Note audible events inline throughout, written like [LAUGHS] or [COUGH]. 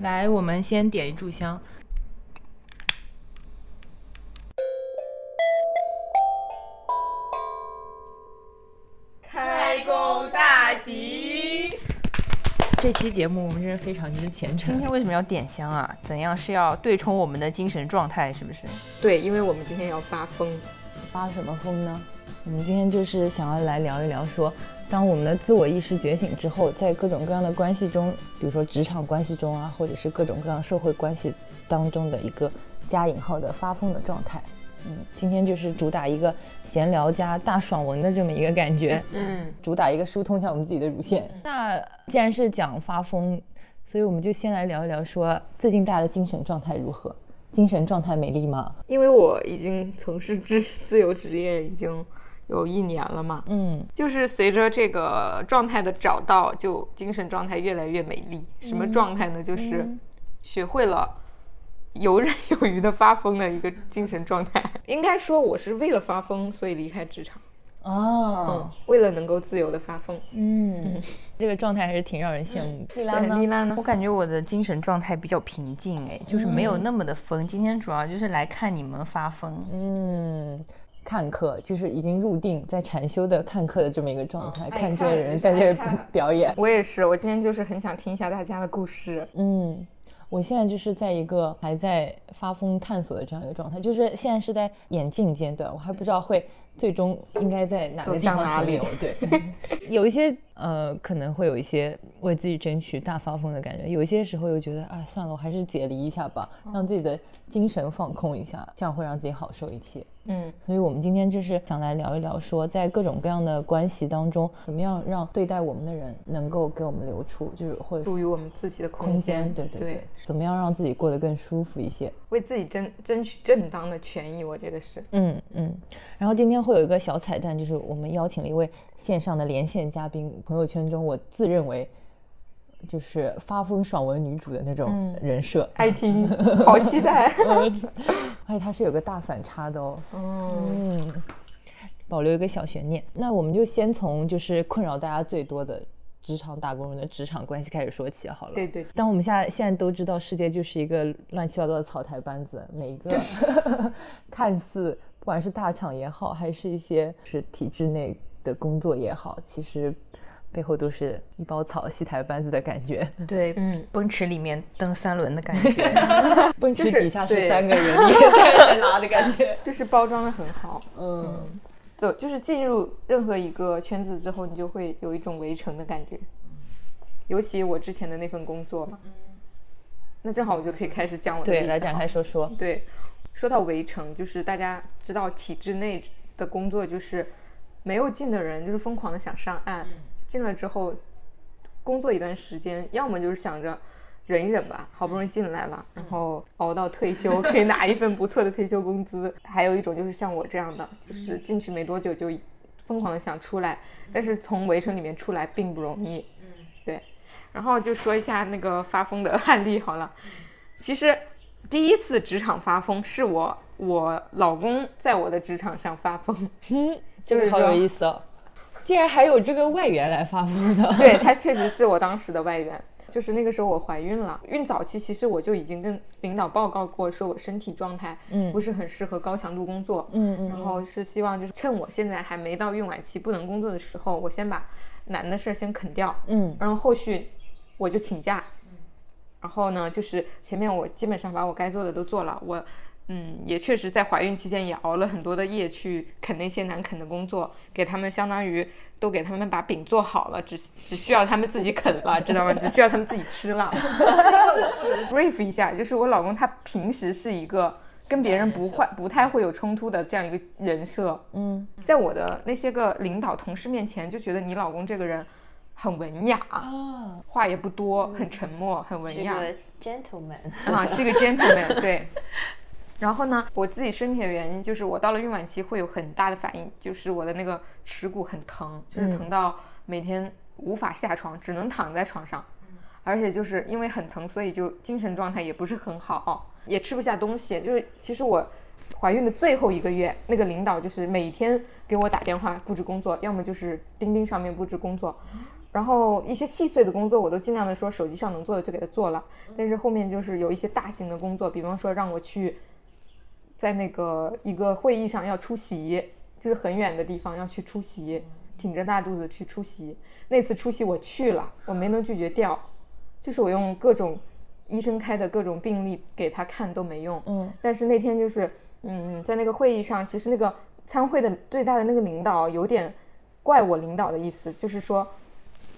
来，我们先点一炷香。开工大吉！这期节目我们真是非常之虔诚今。天为什么要点香啊？怎样是要对冲我们的精神状态？是不是？对，因为我们今天要发疯，发什么疯呢？我们今天就是想要来聊一聊说，当我们的自我意识觉醒之后，在各种各样的关系中，比如说职场关系中啊，或者是各种各样社会关系当中的一个加引号的发疯的状态。嗯，今天就是主打一个闲聊加大爽文的这么一个感觉。嗯，主打一个疏通一下我们自己的乳腺。那既然是讲发疯，所以我们就先来聊一聊，说最近大家的精神状态如何？精神状态美丽吗？因为我已经从事自自由职业已经有一年了嘛，嗯，就是随着这个状态的找到，就精神状态越来越美丽。什么状态呢？就是学会了游刃有余的发疯的一个精神状态。应该说，我是为了发疯，所以离开职场。哦，为了能够自由的发疯。嗯，这个状态还是挺让人羡慕的。丽拉呢？对丽拉呢我？感觉我的精神状态比较平静，哎，就是没有那么的疯。今天主要就是来看你们发疯。嗯，看客就是已经入定在禅修的看客的这么一个状态，爱看这人在这表演。我也是，我今天就是很想听一下大家的故事。嗯，我现在就是在一个还在发疯探索的这样一个状态，就是现在是在演进阶段，我还不知道会最终应该在哪个地方停留。对，[LAUGHS] 有一些呃可能会有一些为自己争取大发疯的感觉，有一些时候又觉得啊算了，我还是解离一下吧，让自己的精神放空一下，这样会让自己好受一些。嗯，所以，我们今天就是想来聊一聊，说在各种各样的关系当中，怎么样让对待我们的人能够给我们留出，就是或者属于我们自己的空空间，对对对，怎么样让自己过得更舒服一些？为自己争争取正当的权益，我觉得是。嗯嗯。然后今天会有一个小彩蛋，就是我们邀请了一位线上的连线嘉宾，朋友圈中我自认为就是发疯爽文女主的那种人设，爱听，[LAUGHS] 好期待。[LAUGHS] 而且它是有个大反差的哦。嗯，嗯，保留一个小悬念。那我们就先从就是困扰大家最多的职场打工人的职场关系开始说起好了。对对，但我们现在现在都知道，世界就是一个乱七八糟的草台班子，每一个 [LAUGHS] 看似不管是大厂也好，还是一些是体制内的工作也好，其实背后都是一包草戏台班子的感觉。[LAUGHS] 对，嗯，奔驰里面蹬三轮的感觉。[LAUGHS] 奔驰就是底下是三个人，[LAUGHS] 一个带人拉的感觉。就是包装的很好。嗯，走，就是进入任何一个圈子之后，你就会有一种围城的感觉。尤其我之前的那份工作嘛，那正好我就可以开始讲我的例对，子来展开说说。对，说到围城，就是大家知道体制内的工作，就是没有进的人就是疯狂的想上岸，进了之后工作一段时间，要么就是想着忍一忍吧，好不容易进来了，然后熬到退休可以拿一份不错的退休工资；还有一种就是像我这样的，就是进去没多久就疯狂的想出来，但是从围城里面出来并不容易。嗯。对，然后就说一下那个发疯的 [LAUGHS] 案例好了。其实第一次职场发疯是我我老公在我的职场上发疯，嗯，这就是个好有说意思哦，竟然还有这个外援来发疯的。对他确实是我当时的外援。就是那个时候我怀孕了，孕早期其实我就已经跟领导报告过，说我身体状态嗯不是很适合高强度工作，嗯嗯，然后是希望就是趁我现在还没到孕晚期不能工作的时候，我先把难的事儿先啃掉，嗯然后后续我就请假。然后呢，就是前面我基本上把我该做的都做了，我嗯也确实在怀孕期间也熬了很多的夜去啃那些难啃的工作，给他们相当于都给他们把饼做好了，只只需要他们自己啃了，知道吗？只需要他们自己吃了。[LAUGHS] brief 一下，就是我老公他平时是一个跟别人不会不太会有冲突的这样一个人设，嗯在我的那些个领导同事面前，就觉得你老公这个人很文雅，啊，话也不多，很沉默，很文雅。gentleman。啊，是个 gentleman，对。然后呢，我自己身体的原因就是我到了孕晚期会有很大的反应，就是我的那个耻骨很疼，就是疼到每天无法下床，只能躺在床上，而且就是因为很疼，所以就精神状态也不是很好，也吃不下东西。就是其实我怀孕的最后一个月，那个领导就是每天给我打电话布置工作，要么就是钉钉上面布置工作。然后一些细碎的工作，我都尽量的说手机上能做的就给他做了。但是后面就是有一些大型的工作，比方说让我去在那个一个会议上要出席，就是很远的地方要去出席，挺着大肚子去出席。那次出席我去了，我没能拒绝掉，就是我用各种医生开的各种病历给他看都没用。嗯，但是那天就是，嗯，在那个会议上，其实那个参会的最大的那个领导有点怪我领导的意思，就是说，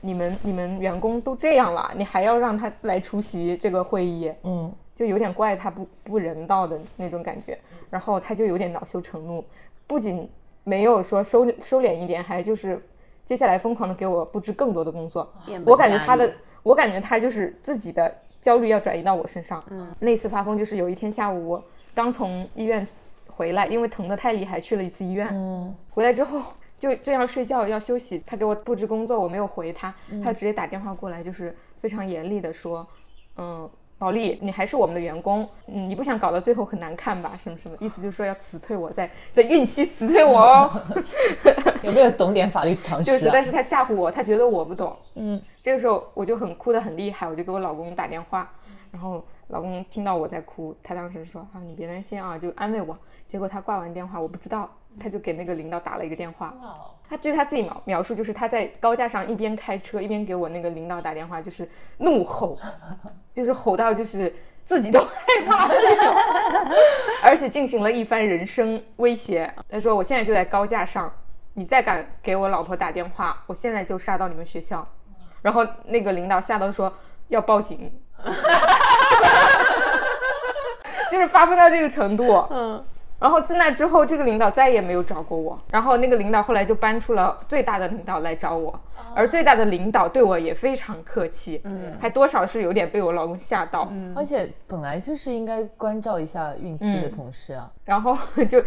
你们你们员工都这样了，你还要让他来出席这个会议，嗯，就有点怪他不不人道的那种感觉。然后他就有点恼羞成怒，不仅没有说收收敛一点，还就是接下来疯狂的给我布置更多的工作。我感觉他的，我感觉他就是自己的焦虑要转移到我身上。嗯，那次发疯就是有一天下午我刚从医院回来，因为疼得太厉害，去了一次医院。嗯，回来之后就这样睡觉要休息，他给我布置工作，我没有回他，他直接打电话过来，就是非常严厉的说，嗯。保利，你还是我们的员工，嗯，你不想搞到最后很难看吧？什么什么意思？就是说要辞退我，在在孕期辞退我哦。[LAUGHS] 有没有懂点法律常识、啊？就是，但是他吓唬我，他觉得我不懂。嗯，这个时候我就很哭得很厉害，我就给我老公打电话，然后老公听到我在哭，他当时说啊，你别担心啊，就安慰我。结果他挂完电话，我不知道，他就给那个领导打了一个电话。他据他自己描描述，就是他在高架上一边开车一边给我那个领导打电话，就是怒吼，[LAUGHS] 就是吼到就是自己都 [LAUGHS] 害怕的那种，[LAUGHS] 而且进行了一番人身威胁。他说：“我现在就在高架上，你再敢给我老婆打电话，我现在就杀到你们学校。”然后那个领导吓到说要报警，就是发疯到这个程度。嗯。然后自那之后，这个领导再也没有找过我。然后那个领导后来就搬出了最大的领导来找我，而最大的领导对我也非常客气，嗯，还多少是有点被我老公吓到。嗯，而且本来就是应该关照一下孕期的同事啊。然后就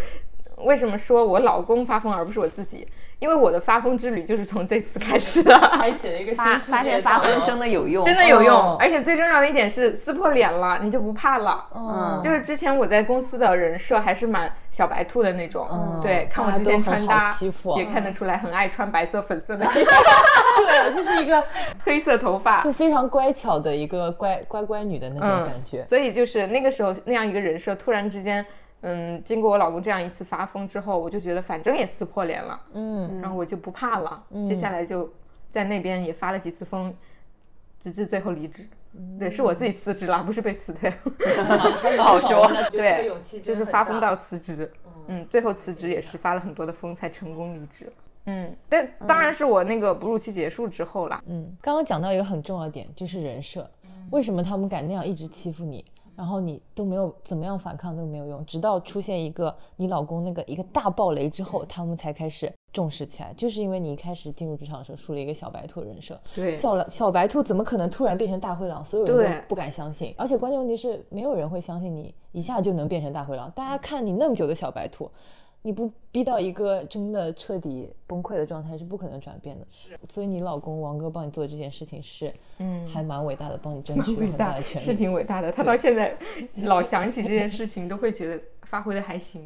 为什么说我老公发疯而不是我自己？因为我的发疯之旅就是从这次开始的，[LAUGHS] 开启了一个新世界。发现发疯真的有用，真的有用。而且最重要的一点是撕破脸了，你就不怕了。嗯，就是之前我在公司的人设还是蛮小白兔的那种。嗯，对，看我之前穿搭也看得出来很爱穿白色、粉色的衣服。[LAUGHS] 对，就是一个 [LAUGHS] 黑色头发，就非常乖巧的一个乖乖乖女的那种感觉。所以就是那个时候那样一个人设，突然之间。嗯，经过我老公这样一次发疯之后，我就觉得反正也撕破脸了，嗯，然后我就不怕了。接下来就在那边也发了几次疯，直至最后离职。对，是我自己辞职了，不是被辞退。[LAUGHS] 不好说。对，就是发疯到辞职。嗯，最后辞职也是发了很多的疯才成功离职。嗯，但当然是我那个哺乳期结束之后啦。嗯，刚刚讲到一个很重要的点，就是人设。为什么他们敢那样一直欺负你？然后你都没有怎么样反抗都没有用，直到出现一个你老公那个一个大暴雷之后，他们才开始重视起来。就是因为你一开始进入职场的时候树立一个小白兔人设，对，小小白兔怎么可能突然变成大灰狼？所有人都不敢相信。而且关键问题是，没有人会相信你一下就能变成大灰狼。大家看你那么久的小白兔。你不逼到一个真的彻底崩溃的状态是不可能转变的，是。所以你老公王哥帮你做这件事情是，嗯，还蛮伟大的，帮你争取很大的权利，是挺伟大的。他到现在老想起这件事情，都会觉得发挥的还行，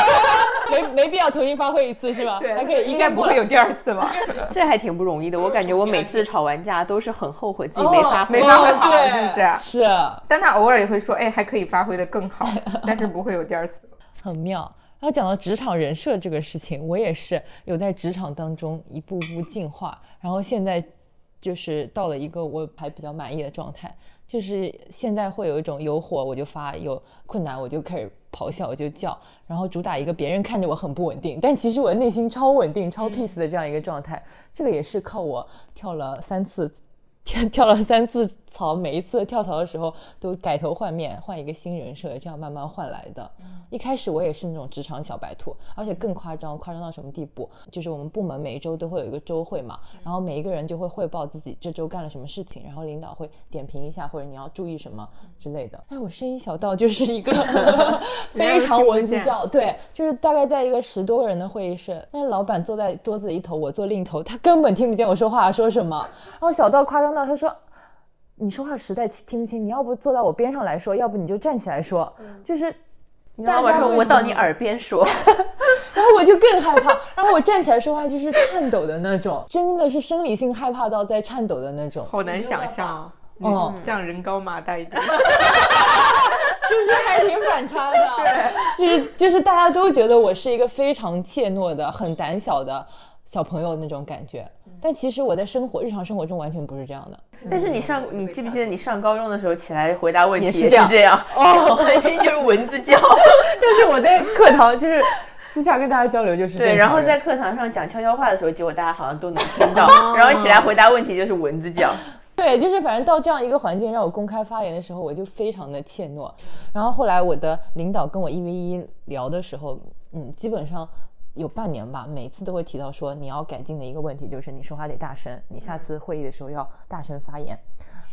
[LAUGHS] 没没必要重新发挥一次是吧？对，还可以，应该不会有第二次了。[LAUGHS] 这还挺不容易的，我感觉我每次吵完架都是很后悔自己没发挥没发挥好，是不是？是。但他偶尔也会说，哎，还可以发挥的更好，但是不会有第二次。很妙。然后讲到职场人设这个事情，我也是有在职场当中一步步进化，然后现在就是到了一个我还比较满意的状态，就是现在会有一种有火我就发，有困难我就开始咆哮我就叫，然后主打一个别人看着我很不稳定，但其实我的内心超稳定、超 peace 的这样一个状态，这个也是靠我跳了三次。跳跳了三次槽，每一次跳槽的时候都改头换面，换一个新人设，这样慢慢换来的。一开始我也是那种职场小白兔，而且更夸张，夸张到什么地步？就是我们部门每一周都会有一个周会嘛，然后每一个人就会汇报自己这周干了什么事情，然后领导会点评一下，或者你要注意什么之类的。哎，我声音小到就是一个 [LAUGHS] 非常文字教，对，就是大概在一个十多个人的会议室，那老板坐在桌子一头，我坐另一头，他根本听不见我说话说什么，然后小到夸张到。他说：“你说话实在听不清，你要不坐到我边上来说，要不你就站起来说。就是，老板说我到你耳边说。[LAUGHS] [LAUGHS] 然后我就更害怕。然后我站起来说话就是颤抖的那种，真的是生理性害怕到在颤抖的那种。好难想象，哦嗯，这样人高马大一点，[LAUGHS] 就是还挺反差的，对就是就是大家都觉得我是一个非常怯懦的、很胆小的小朋友那种感觉，但其实我在生活日常生活中完全不是这样的。但是你上，你记不记得你上高中的时候起来回答问题是这样这样？哦，[LAUGHS] 完全就是蚊子叫。[LAUGHS] 但是我在课堂就是私下跟大家交流就是对，然后在课堂上讲悄悄话的时候，结果大家好像都能听到，然后起来回答问题就是蚊子叫。[LAUGHS] 对，就是反正到这样一个环境让我公开发言的时候，我就非常的怯懦。然后后来我的领导跟我一 v 一聊的时候，嗯，基本上有半年吧，每次都会提到说你要改进的一个问题就是你说话得大声，你下次会议的时候要大声发言。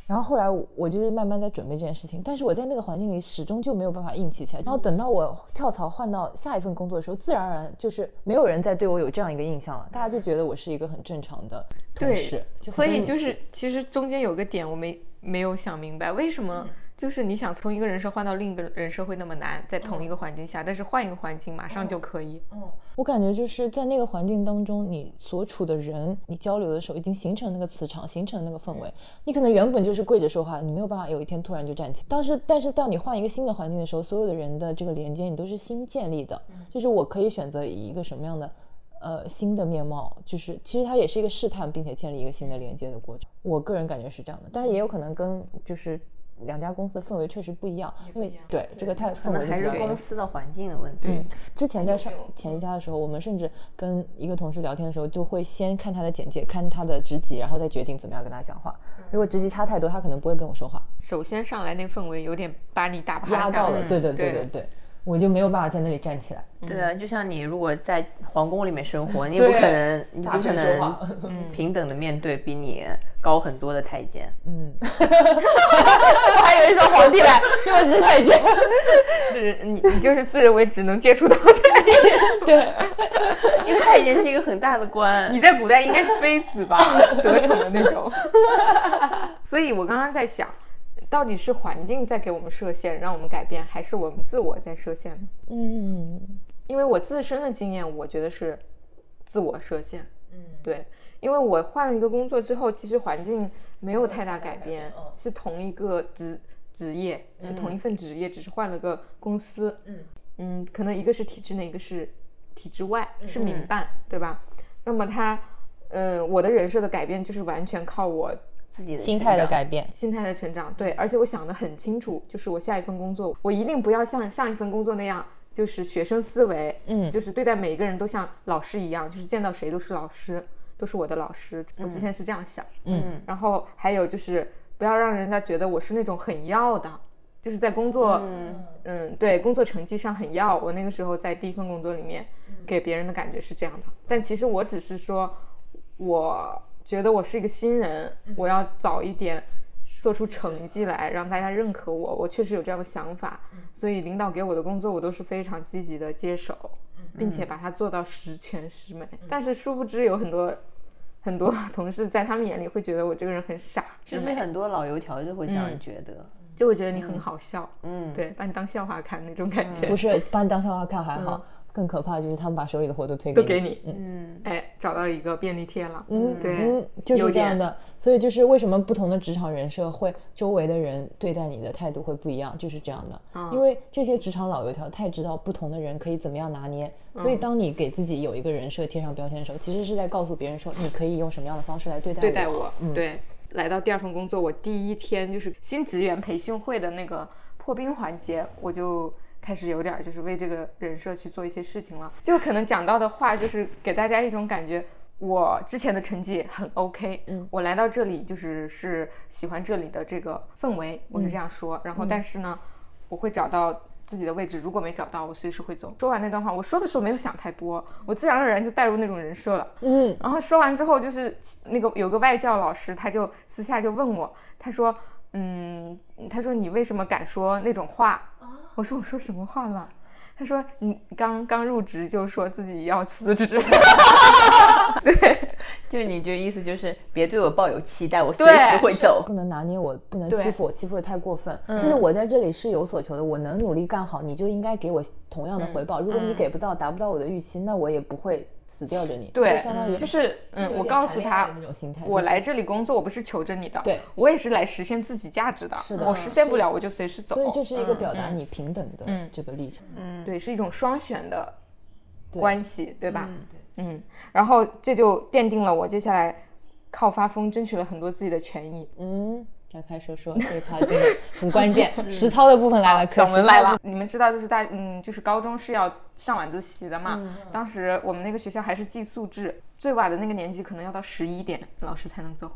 然后后来我我就是慢慢在准备这件事情，但是我在那个环境里始终就没有办法硬气起来。然后等到我跳槽换到下一份工作的时候，自然而然就是没有人再对我有这样一个印象了，大家就觉得我是一个很正常的同事。就所以就是其实中间有个点我没没有想明白，为什么就是你想从一个人设换到另一个人设会那么难，在同一个环境下，但是换一个环境马上就可以。嗯我感觉就是在那个环境当中，你所处的人，你交流的时候已经形成那个磁场，形成那个氛围。你可能原本就是跪着说话，你没有办法有一天突然就站起。当时，但是到你换一个新的环境的时候，所有的人的这个连接你都是新建立的，就是我可以选择以一个什么样的。呃，新的面貌就是，其实它也是一个试探，并且建立一个新的连接的过程。我个人感觉是这样的，但是也有可能跟就是两家公司的氛围确实不一样，因为对这个太氛可能还是公司的环境的问题。嗯，之前在上前一家的时候，我们甚至跟一个同事聊天的时候，就会先看他的简介，看他的职级，然后再决定怎么样跟他讲话。如果职级差太多，他可能不会跟我说话，首先上来那氛围有点把你打趴下压到了。对对对对对，我就没有办法在那里站起来。对啊，就像你如果在皇宫里面生活，[LAUGHS] 你也不可能，你不可能平等的面对比你高很多的太监。嗯，[LAUGHS] 我还以为说皇帝来，结果是太监。是 [LAUGHS] 你你就是自认为只能接触到太监对，因为太监是一个很大的官。你在古代应该是妃子吧，得宠的那种。所以我刚刚在想，到底是环境在给我们设限，让我们改变，还是我们自我在设限呢？嗯，因为我自身的经验，我觉得是自我设限。嗯，对，因为我换了一个工作之后，其实环境没有太大改变，是同一个职职业，是同一份职业，只是换了个公司。嗯嗯，可能一个是体制内，一个是体制外，是民办，对吧？那么他，嗯，我的人设的改变就是完全靠我自己的心态的改变。心态的成长，对，而且我想的很清楚，就是我下一份工作，我一定不要像上一份工作那样，就是学生思维，嗯就是对待每一个人都像老师一样，就是见到谁都是老师，都是我的老师。我之前是这样想，嗯然后还有就是不要让人家觉得我是那种很要的，就是在工作，嗯对，工作成绩上很要。我那个时候在第一份工作里面给别人的感觉是这样的，但其实我只是说，我觉得我是一个新人，我要早一点做出成绩来，让大家认可我。我确实有这样的想法，所以领导给我的工作，我都是非常积极的接手，并且把它做到十全十美。但是殊不知有很多很多 [LAUGHS] 同事在他们眼里会觉得我这个人很傻，其实很多老油条就会这样觉得。就会觉得你很好笑，嗯，对，把你当笑话看那种感觉。不是把你当笑话看还好，更可怕的就是他们把手里的活都推给你。都给你，嗯，哎，找到一个便利贴了，嗯，对嗯，就是这样的。所以就是为什么不同的职场人设会周围的人对待你的态度会不一样，就是这样的。嗯因为这些职场老油条太知道不同的人可以怎么样拿捏，嗯所以当你给自己有一个人设贴上标签的时候，其实是在告诉别人说你可以用什么样的方式来对待对待我，嗯，对。来到第二份工作，我第一天就是新职员培训会的那个破冰环节，我就开始有点儿就是为这个人设去做一些事情了。就可能讲到的话，就是给大家一种感觉，我之前的成绩很 OK，嗯，我来到这里就是是喜欢这里的这个氛围，我是这样说。然后但是呢，我会找到。自己的位置，如果没找到，我随时会走。说完那段话，我说的时候没有想太多，我自然而然就带入那种人设了。嗯，然后说完之后，就是那个有个外教老师，他就私下就问我，他说，嗯，他说你为什么敢说那种话？我说我说什么话了？他说你刚刚入职就说自己要辞职，[LAUGHS] 对，就是你这意思就是别对我抱有期待，我随时会走。不能拿捏我，不能欺负我，欺负的太过分。就是我在这里是有所求的，我能努力干好，你就应该给我同样的回报。如果你给不到，达不到我的预期，那我也不会死吊着你。对就相当于就是嗯，我告诉他那种心态，我来这里工作，我不是求着你的，对我也是来实现自己价值的。是的我实现不了，我就随时走。所以这是一个表达你平等的嗯这个历程。对，是一种双选的关系，对吧？嗯，然后这就奠定了我接下来靠发疯争取了很多自己的权益。嗯，展开说说这一趴真的很关键，[LAUGHS] 实操的部分来了，可小文来了，你们知道就是大嗯，就是高中是要上晚自习的嘛。当时我们那个学校还是寄宿制，最晚的那个年级可能要到十一点老师才能走，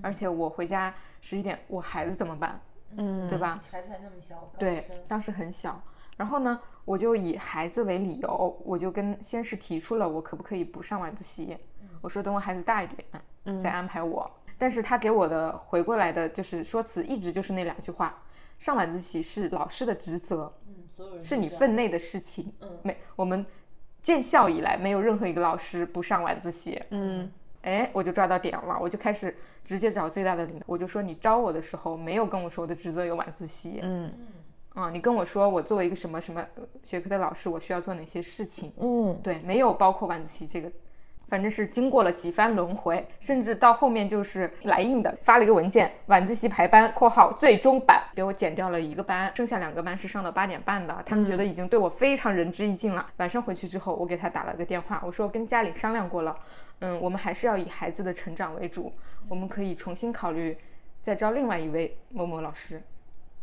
而且我回家十一点，我孩子怎么办？嗯，对吧？孩子还那么小，对，当时很小。然后呢，我就以孩子为理由，我就跟先是提出了我可不可以不上晚自习。我说等我孩子大一点，再安排我。但是他给我的回过来的就是说辞，一直就是那两句话：上晚自习是老师的职责，嗯是你分内的事情。嗯没，我们建校以来没有任何一个老师不上晚自习。嗯，哎，我就抓到点了，我就开始直接找最大的领导，我就说你招我的时候没有跟我说我的职责有晚自习。嗯啊，你跟我说我作为一个什么什么呃学科的老师，我需要做哪些事情？嗯，对，没有包括晚自习这个，反正是经过了几番轮回，甚至到后面就是来硬的，发了一个文件，晚自习排班（括号最终版）给我减掉了一个班，剩下两个班是上到八点半的，他们觉得已经对我非常仁至义尽了。晚上回去之后，我给他打了个电话，我说跟家里商量过了，嗯，我们还是要以孩子的成长为主，我们可以重新考虑再招另外一位某某老师。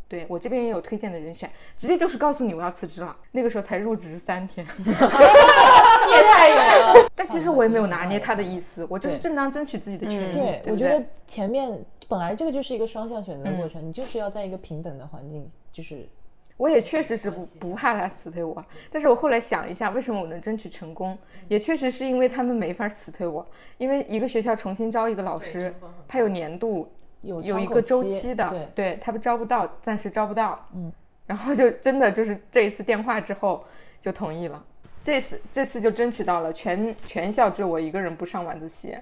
对我这边也有推荐的人选，直接就是告诉你我要辞职了。那个时候才入职三天，[LAUGHS] 你也太勇了。[LAUGHS] 但其实我也没有拿捏他的意思，我就是对正当争取自己的权益。对，对不对我觉得前面本来这个就是一个双向选择的过程，你就是要在一个平等的环境，就是我也确实是不不怕他辞退我，但是我后来想一下，为什么我能争取成功，也确实是因为他们没法辞退我，因为一个学校重新招一个老师，他有年度有有一个周期期的，对，他们招不到，暂时招不到，嗯，然后就真的就是这一次电话之后就同意了，这次这次就争取到了全全校只有我一个人不上晚自习，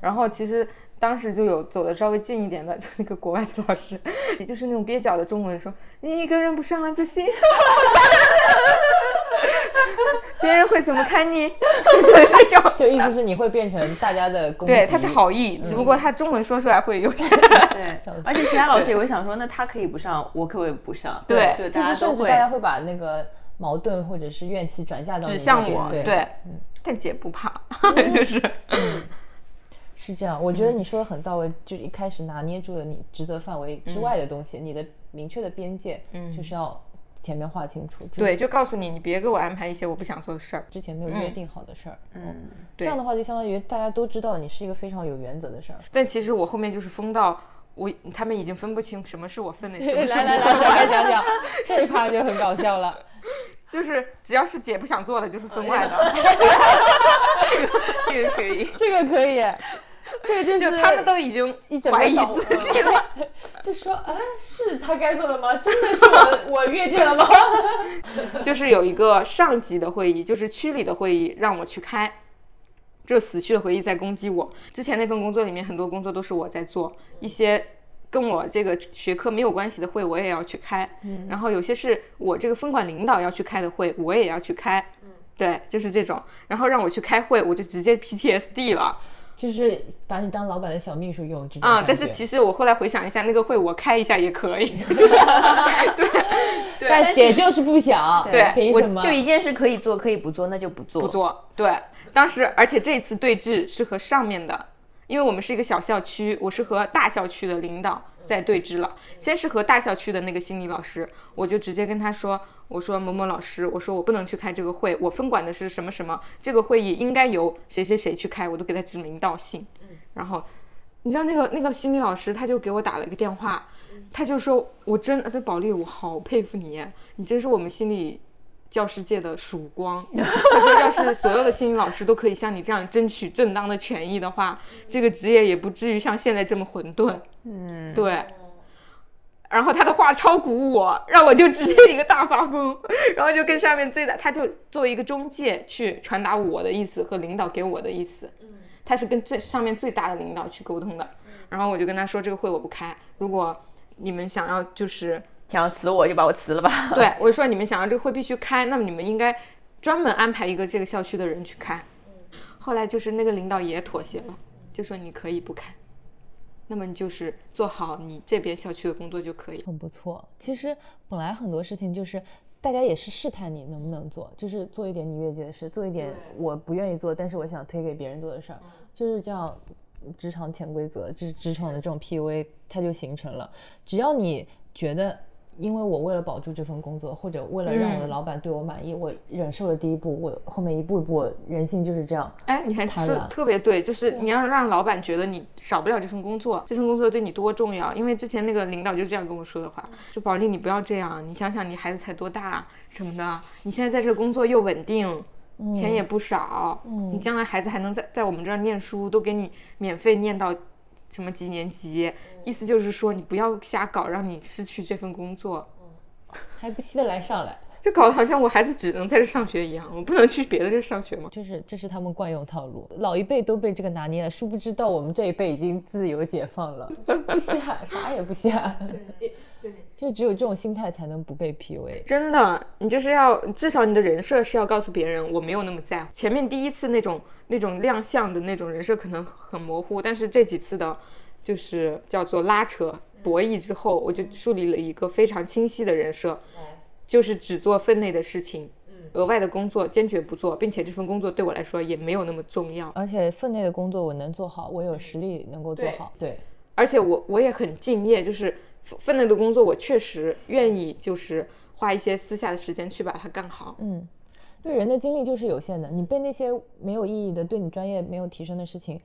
然后其实当时就有走的稍微近一点的，就那个国外的老师，也就是那种蹩脚的中文说你一个人不上晚自习，[LAUGHS] 别人会怎么看你？[LAUGHS] 这种。就意思是你会变成大家的公对，他是好意，只不过他中文说出来会有点。对，[LAUGHS] 而且其他老师也会想说，那他可以不上，我可不可以不上？对就就是大家会甚至大家会把那个矛盾或者是怨气转嫁到指你向我，那边对，对，但姐不怕，[LAUGHS] 就是是这样。我觉得你说的很到位，就是一开始拿捏住了你职责范围之外的东西，你的明确的边界，嗯，就是要前面划清楚，对，就告诉你，你别给我安排一些我不想做的事儿。之前没有约定好的事儿，嗯，这样的话就相当于大家都知道你是一个非常有原则的事儿。但其实我后面就是疯到我，他们已经分不清什么是我分内，[LAUGHS] 什么是来来来，展开。讲讲，这一趴就很搞笑了。就是只要是姐不想做的，就是分外的。这 [LAUGHS] 个这个可以。这个可以，这个就就是他们都已经一整个怀疑小自己了。就说啊，是他该做的吗？[LAUGHS] 真的是我我越界了吗？[LAUGHS] 就是有一个上级的会议，就是区里的会议，让我去开。这死去的回忆在攻击我。之前那份工作里面，很多工作都是我在做，一些跟我这个学科没有关系的会，我也要去开。然后有些是我这个分管领导要去开的会，我也要去开。对，就是这种。然后让我去开会，我就直接 PTSD 了就是把你当老板的小秘书用啊！但是其实我后来回想一下，那个会我开一下也可以。[LAUGHS] 对对但是姐就是不想，对凭什么？就一件事可以做，可以不做，那就不做。不做。对，当时而且这次对峙是和上面的，因为我们是一个小校区，我是和大校区的领导在对峙了。先是和大校区的那个心理老师，我就直接跟他说，我说某某老师，我说我不能去开这个会，我分管的是什么什么，这个会议应该由谁谁谁去开，我都给他指名道姓。然后。你知道那个那个心理老师，他就给我打了一个电话，他就说：“我真的，宝莉，我好佩服你，你真是我们心理教师界的曙光。[LAUGHS] ”他说：“要是所有的心理老师都可以像你这样争取正当的权益的话，这个职业也不至于像现在这么混沌。”嗯，对。然后他的话超鼓舞我，让我就直接一个大发疯，然后就跟下面最大，他就作为一个中介去传达我的意思和领导给我的意思。他是跟最上面最大的领导去沟通的。然后我就跟他说，这个会我不开，如果你们想要就是想要辞我就把我辞了吧。[LAUGHS] 对，我就说你们想要这个会必须开，那么你们应该专门安排一个这个校区的人去开。后来就是那个领导也妥协了，就说你可以不开，那么你就是做好你这边校区的工作就可以。很不错。其实本来很多事情就是大家也是试探你能不能做，就是做一点你越界的事，做一点我不愿意做，但是我想推给别人做的事儿，就是叫。职场潜规则就是职场的这种 PUA，它就形成了。只要你觉得，因为我为了保住这份工作，或者为了让我的老板对我满意，我忍受了第一步，我后面一步一步，人性就是这样。哎，你还说得特别对，就是你要让老板觉得你少不了这份工作，这份工作对你多重要。因为之前那个领导就这样跟我说的话，就宝莉你不要这样，你想想你孩子才多大什么的，你现在在这工作又稳定。钱也不少，你将来孩子还能在在我们这儿念书，都给你免费念到什么几年级？意思就是说你不要瞎搞，让你失去这份工作，还不惜的来上来，就搞得好像我孩子只能在这上学一样，我不能去别的这上学吗？就是这是他们惯用套路，老一辈都被这个拿捏了，殊不知到我们这一辈已经自由解放了，不稀罕，啥也不稀罕。对就只有这种心态才能不被 PUA。真的，你就是要至少你的人设是要告诉别人我没有那么在乎。前面第一次那种那种亮相的那种人设可能很模糊，但是这几次的，就是叫做拉扯博弈之后，我就树立了一个非常清晰的人设，就是只做分内的事情，额外的工作坚决不做，并且这份工作对我来说也没有那么重要。而且分内的工作我能做好，我有实力能够做好。对，而且我我也很敬业，就是。分内的工作，我确实愿意，就是花一些私下的时间去把它干好。嗯，对，人的精力就是有限的，你被那些没有意义的、对你专业没有提升的事情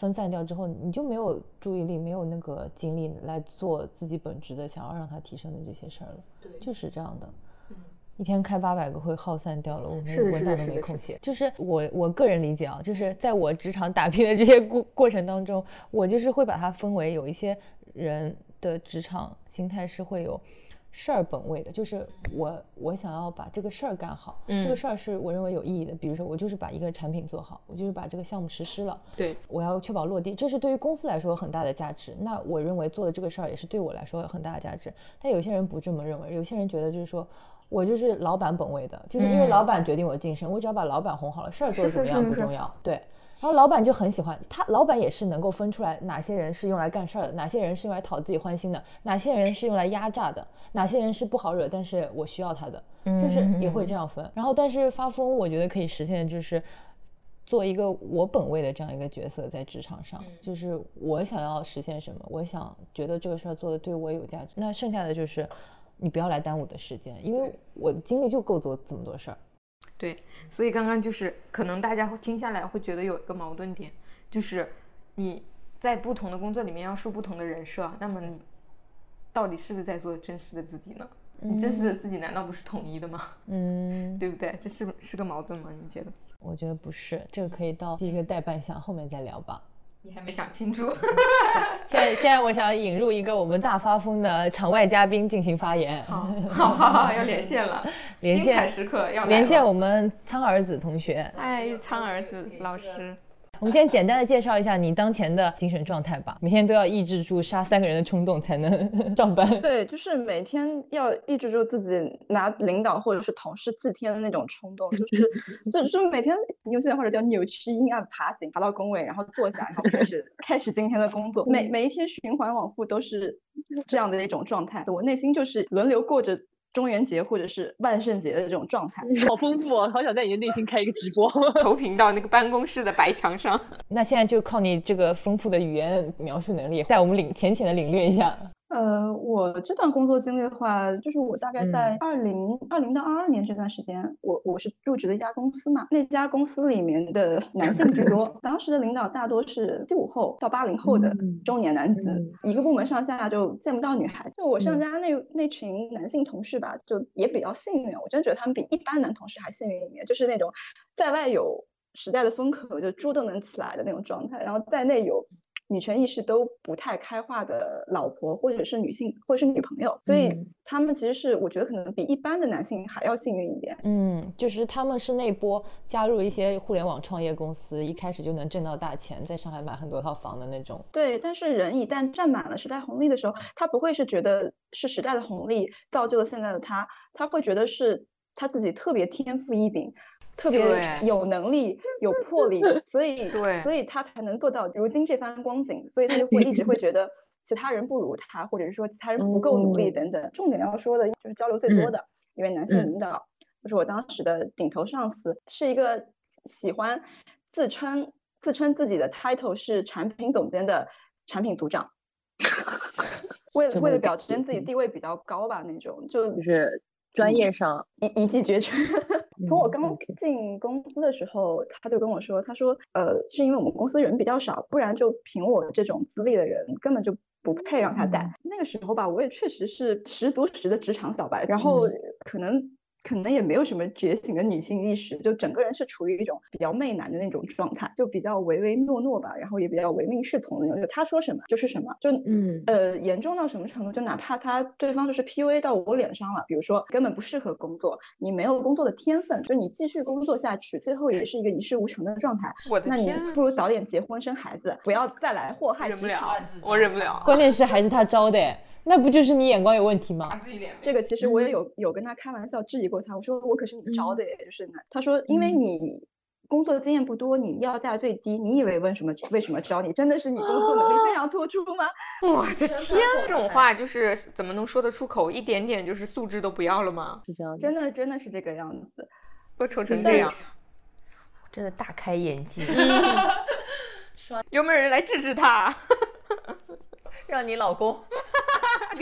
分散掉之后，你就没有注意力，没有那个精力来做自己本职的、想要让它提升的这些事儿了。对，就是这样的。一天开八百个会耗散掉了，我们文档都没空闲。就是我我个人理解啊，就是在我职场打拼的这些过过程当中，我就是会把它分为有一些人。的职场心态是会有事儿本位的，就是我我想要把这个事儿干好，这个事儿是我认为有意义的。比如说我就是把一个产品做好，我就是把这个项目实施了，对，我要确保落地，这是对于公司来说很大的价值。那我认为做的这个事儿也是对我来说有很大的价值。但有些人不这么认为，有些人觉得就是说我就是老板本位的，就是因为老板决定我晋升，我只要把老板哄好了，事儿做怎么样不重要，对。然后老板就很喜欢他，老板也是能够分出来哪些人是用来干事儿的，哪些人是用来讨自己欢心的，哪些人是用来压榨的，哪些人是不好惹，但是我需要他的，就是也会这样分。然后，但是发疯，我觉得可以实现，就是做一个我本位的这样一个角色，在职场上，就是我想要实现什么，我想觉得这个事儿做的对我有价值，那剩下的就是你不要来耽误我的时间，因为我精力就够做这么多事儿。对，所以刚刚就是可能大家会听下来会觉得有一个矛盾点，就是你在不同的工作里面要树不同的人设，那么你到底是不是在做真实的自己呢？你真实的自己难道不是统一的吗？嗯，对不对？这是是个矛盾吗？你觉得？我觉得不是，这个可以到第一个代办项后面再聊吧。你还没想清楚。[LAUGHS] 现在现在我想引入一个我们大发疯的场外嘉宾进行发言。好，好，好，好要连线了。[LAUGHS] 连线时刻要连线我们苍儿子同学。嗨，苍儿子老师。我们先简单的介绍一下你当前的精神状态吧。每天都要抑制住杀三个人的冲动才能 [LAUGHS] 上班。对，就是每天要抑制住自己拿领导或者是同事自天的那种冲动，就是 [LAUGHS] 就是每天用现在或者叫扭曲阴暗爬行，爬到工位，然后坐下，然后开始开始今天的工作。每每一天循环往复都是这样的一种状态。我内心就是轮流过着。中元节或者是万圣节的这种状态，[LAUGHS] 好丰富哦！好想在你的内心开一个直播，[LAUGHS] 投屏到那个办公室的白墙上。那现在就靠你这个丰富的语言描述能力，带我们领浅浅的领略一下。呃，我这段工作经历的话，就是我大概在二零二零到二二年这段时间，我我是入职了一家公司嘛，那家公司里面的 [LAUGHS] 男性居多，当时的领导大多是七五后到八零后的中年男子，一个部门上下就见不到女孩。就我上家那那群男性同事吧，就也比较幸运，我真觉得他们比一般男同事还幸运一点，就是那种在外有时代的风口，就猪都能起来的那种状态，然后在内有。女权意识都不太开化的老婆，或者是女性，或者是女朋友，所以他们其实是我觉得可能比一般的男性还要幸运一点。嗯，就是他们是那波加入一些互联网创业公司，一开始就能挣到大钱，在上海买很多套房的那种。对，但是人一旦占满了时代红利的时候，他不会是觉得是时代的红利造就了现在的他，他会觉得是他自己特别天赋异禀。特别有能力、有魄力，所以对，所以他才能做到如今这番光景。所以他就会一直会觉得其他人不如他，或者是说其他人不够努力等等。重点要说的就是交流最多的一位男性领导，就是我当时的顶头上司，是一个喜欢自称自称自己的 title 是产品总监的产品组长，[LAUGHS] 为了为了表现自己地位比较高吧那种，就就是专业上一一骑绝尘。从我刚进公司的时候，他就跟我说：“他说，呃，是因为我们公司人比较少，不然就凭我这种资历的人，根本就不配让他带。”那个时候吧，我也确实是十足十的职场小白，然后可能。可能也没有什么觉醒的女性意识，就整个人是处于一种比较媚男的那种状态，就比较唯唯诺诺吧，然后也比较唯命是从的那种，就他说什么就是什么，就嗯呃严重到什么程度，就哪怕他对方就是 PUA 到我脸上了，比如说根本不适合工作，你没有工作的天分，就你继续工作下去，最后也是一个一事无成的状态。我的那你不如早点结婚生孩子，不要再来祸害忍不了。我忍不了，关键是还是他招的。那不就是你眼光有问题吗？这个其实我也有有跟他开玩笑质疑过他，我说我可是你招的，就是那他说因为你工作经验不多，你要价最低，你以为问什么为什么招你？真的是你工作能力非常突出吗？我的天，这种话就是怎么能说得出口？一点点就是素质都不要了吗？是这样，真的真的是这个样子，都丑成这样，真的大开眼界。[LAUGHS] [LAUGHS] 有没有人来治治他？[LAUGHS] 让你老公。[LAUGHS]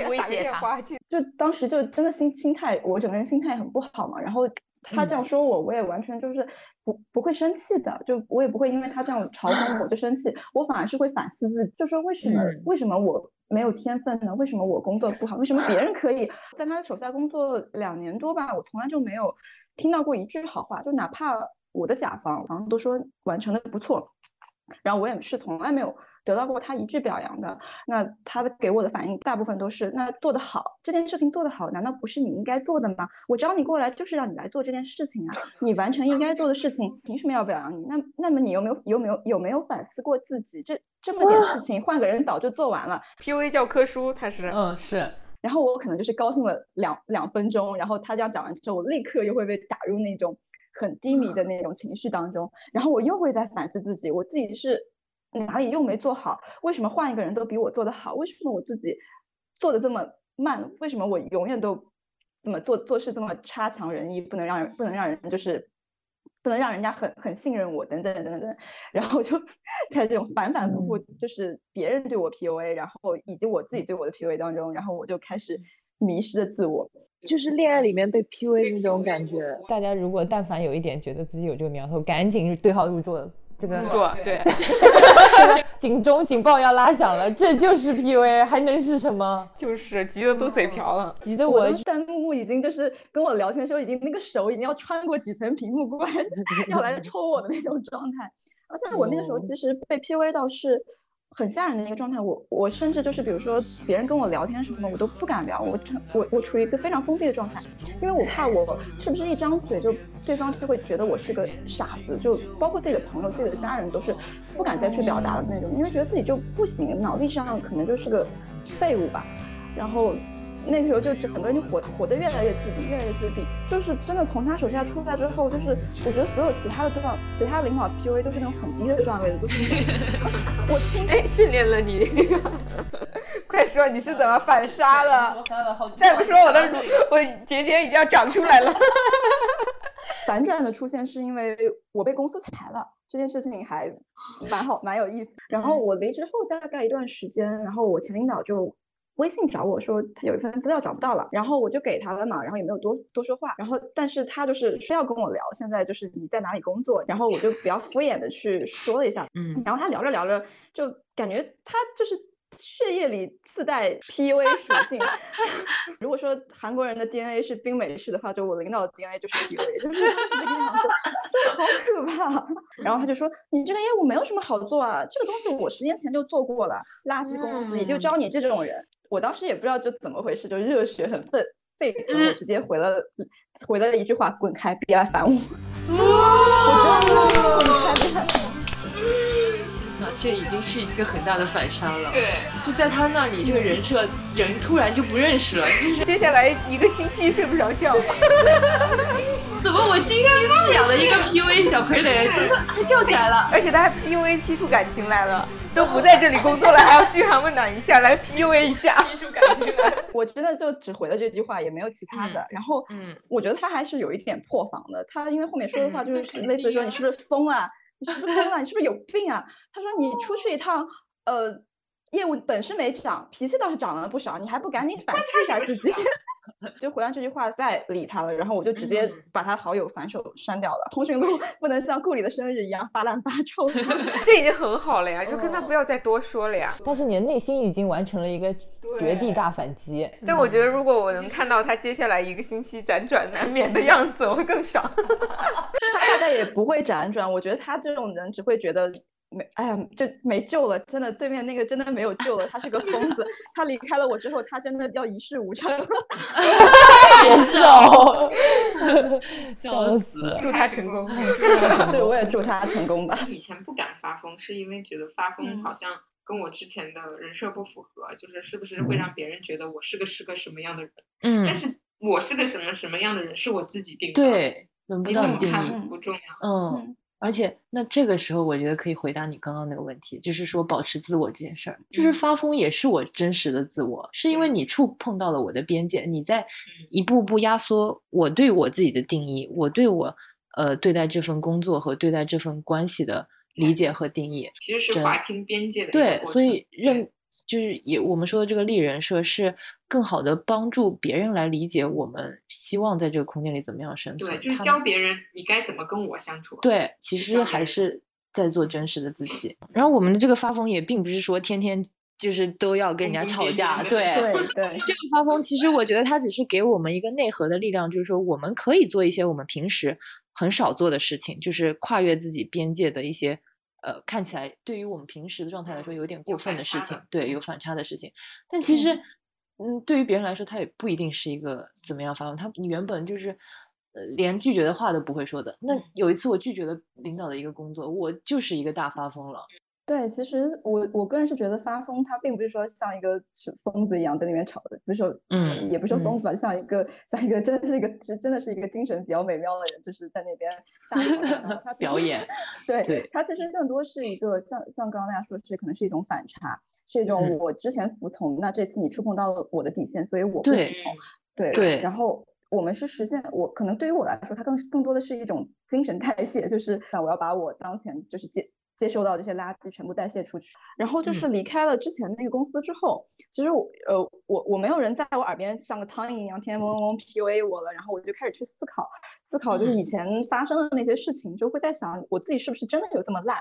威胁他，[LAUGHS] 就当时就真的心心态，我整个人心态很不好嘛。然后他这样说我，我也完全就是不不会生气的，就我也不会因为他这样嘲讽我就生气，我反而是会反思自己，就说为什么为什么我没有天分呢？为什么我工作不好？为什么别人可以在他的手下工作两年多吧，我从来就没有听到过一句好话，就哪怕我的甲方好像都说完成的不错，然后我也是从来没有。得到过他一句表扬的，那他的给我的反应大部分都是那做得好，这件事情做得好，难道不是你应该做的吗？我招你过来就是让你来做这件事情啊，你完成应该做的事情，凭什么要表扬你？那那么你有没有有没有有没有反思过自己？这这么点事情，换个人早就做完了。P.U.A 教科书，他是嗯是，然后我可能就是高兴了两两分钟，然后他这样讲完之后，我立刻又会被打入那种很低迷的那种情绪当中，然后我又会在反思自己，我自己是。哪里又没做好？为什么换一个人都比我做的好？为什么我自己做的这么慢？为什么我永远都这么做做事这么差强人意？不能让人不能让人就是不能让人家很很信任我等等等等等。然后就 [LAUGHS] 在这种反反复复，就是别人对我 PUA，然后以及我自己对我的 PUA 当中，然后我就开始迷失了自我，就是恋爱里面被 PUA 那种感觉。大家如果但凡有一点觉得自己有这个苗头，赶紧对号入座。这个住 [LAUGHS] 对，警钟警报要拉响了，这就是 PUA，还能是什么？就是急得都嘴瓢了，急得我弹幕已经就是跟我聊天的时候，已经那个手已经要穿过几层屏幕过来，[LAUGHS] 要来抽我的那种状态。而且我那个时候其实被 PUA 到是。很吓人的一个状态，我我甚至就是比如说别人跟我聊天什么的，我都不敢聊，我我我处于一个非常封闭的状态，因为我怕我是不是一张嘴就对方就会觉得我是个傻子，就包括自己的朋友、自己的家人都是不敢再去表达的那种，因为觉得自己就不行，脑力上可能就是个废物吧，然后。那个时候就整个人就活活得越来越自闭，越来越自闭。就是真的从他手下出来之后，就是我觉得所有其他的对方、其他领导 PUA 都是那种很低的段位的，都是。[LAUGHS] 我哎，训练了你这个，[LAUGHS] 快说你是怎么反杀的？再不说我的我结节已经要长出来了。[LAUGHS] 反转的出现是因为我被公司裁了，这件事情还蛮好，蛮有意思。然后我离职后大概一段时间，然后我前领导就。微信找我说他有一份资料找不到了，然后我就给他了嘛，然后也没有多多说话，然后但是他就是非要跟我聊，现在就是你在哪里工作，然后我就比较敷衍的去说了一下，嗯，然后他聊着聊着就感觉他就是血液里自带 PUA 属性。[LAUGHS] 如果说韩国人的 DNA 是冰美式的话，就我领导的 DNA 就是 PUA，就是 [LAUGHS] 就是这个样子，真的好可怕。然后他就说：“你这个业务没有什么好做啊，这个东西我十年前就做过了，垃圾公司也就招你这种人。”我当时也不知道就怎么回事，就热血很沸沸腾，我直接回了回了一句话：“滚开，别来烦我。”我真的滚开，别来烦我。那这已经是一个很大的反杀了。对，就在他那里，这个人设人突然就不认识了，就是接下来一个星期睡不着觉。[LAUGHS] 怎么我精心饲养的一个 [LAUGHS] PUA 小傀儡，怎么还叫起来了？而且他还 PUA 踢出感情来了，都不在这里工作了，还要嘘寒问暖一下，来 PUA 一下，踢出感情来。[LAUGHS] 我真的就只回了这句话，也没有其他的。然后，嗯，我觉得他还是有一点破防的。他因为后面说的话 [LAUGHS] 就是嗯类似说你是不是疯了？你是不是疯了？你是不是有病啊？他说你出去一趟，呃，业务本事没涨，脾气倒是涨了不少，你还不赶紧反思一下自己？[LAUGHS] 就回完这句话再理他了，然后我就直接嗯把他好友反手删掉了。通讯录不能像顾里的生日一样发烂发臭。[LAUGHS] [LAUGHS] 这已经很好了呀，就跟他不要再多说了呀。但是你的内心已经完成了一个绝地大反击。但我觉得如果我能看到他接下来一个星期辗转难眠的样子，我会更爽。他大概也不会辗转，我觉得他这种人只会觉得没，哎呀，就没救了，真的，对面那个真的没有救了，他是个疯子，[LAUGHS] 他离开了我之后，他真的要一事无成了。[LAUGHS] 也是哦，[LAUGHS] 笑死。祝他成功。对，我也祝他成功吧。以前不敢发疯，是因为觉得发疯好像跟我之前的人设不符合，就是是不是会让别人觉得我是个是个什么样的人？嗯但是我是个什么什么样的人，是我自己定的。，对，轮不你到你定义。怎么看不重要。嗯嗯，而且那这个时候，我觉得可以回答你刚刚那个问题，就是说保持自我这件事儿，就是发疯也是我真实的自我，是因为你触碰到了我的边界，你在一步步压缩我对我自己的定义，我对我呃对待这份工作和对待这份关系的理解和定义。其实是划清边界的对，所以认就是也我们说的这个立人设是更好的帮助别人来理解我们希望在这个空间里怎么样生存。对，就是教别人你该怎么跟我相处。对，其实还是在做真实的自己。然后我们的这个发疯也并不是说天天就是都要跟人家吵架，对。对对，这个发疯，其实我觉得它只是给我们一个内核的力量，就是说我们可以做一些我们平时很少做的事情，就是跨越自己边界的一些，呃，看起来对于我们平时的状态来说有点过分的事情对，有反差的事情。但其实，嗯，对于别人来说，他也不一定是一个怎么样发疯，他你原本就是。呃，连拒绝的话都不会说的。那有一次我拒绝了领导的一个工作，我就是一个大发疯了。对，其实我我个人是觉得发疯，他并不是说像一个是疯子一样在那边吵的，不是说，嗯也不是说嗯疯。子吧，像一个像一个真的是一个是真的是一个精神比较美妙的人，就是在那边大 [LAUGHS] 他表演，对，对他其实更多是一个像像刚刚大家说的是，可能是一种反差，是一种嗯。我之前服从，那这次你触碰到了我的底线，所以我不服从，对对然后。我们是实现我可能对于我来说，它更更多的是一种精神代谢，就是想我要把我当前就是接接收到这些垃圾全部代谢出去。然后就是离开了之前那个公司之后，其实我呃我我没有人在我耳边像个苍蝇一样天天嗡嗡嗡 PUA 我了，然后我就开始去思考思考就是以前发生的那些事情，就会在想我自己是不是真的有这么烂，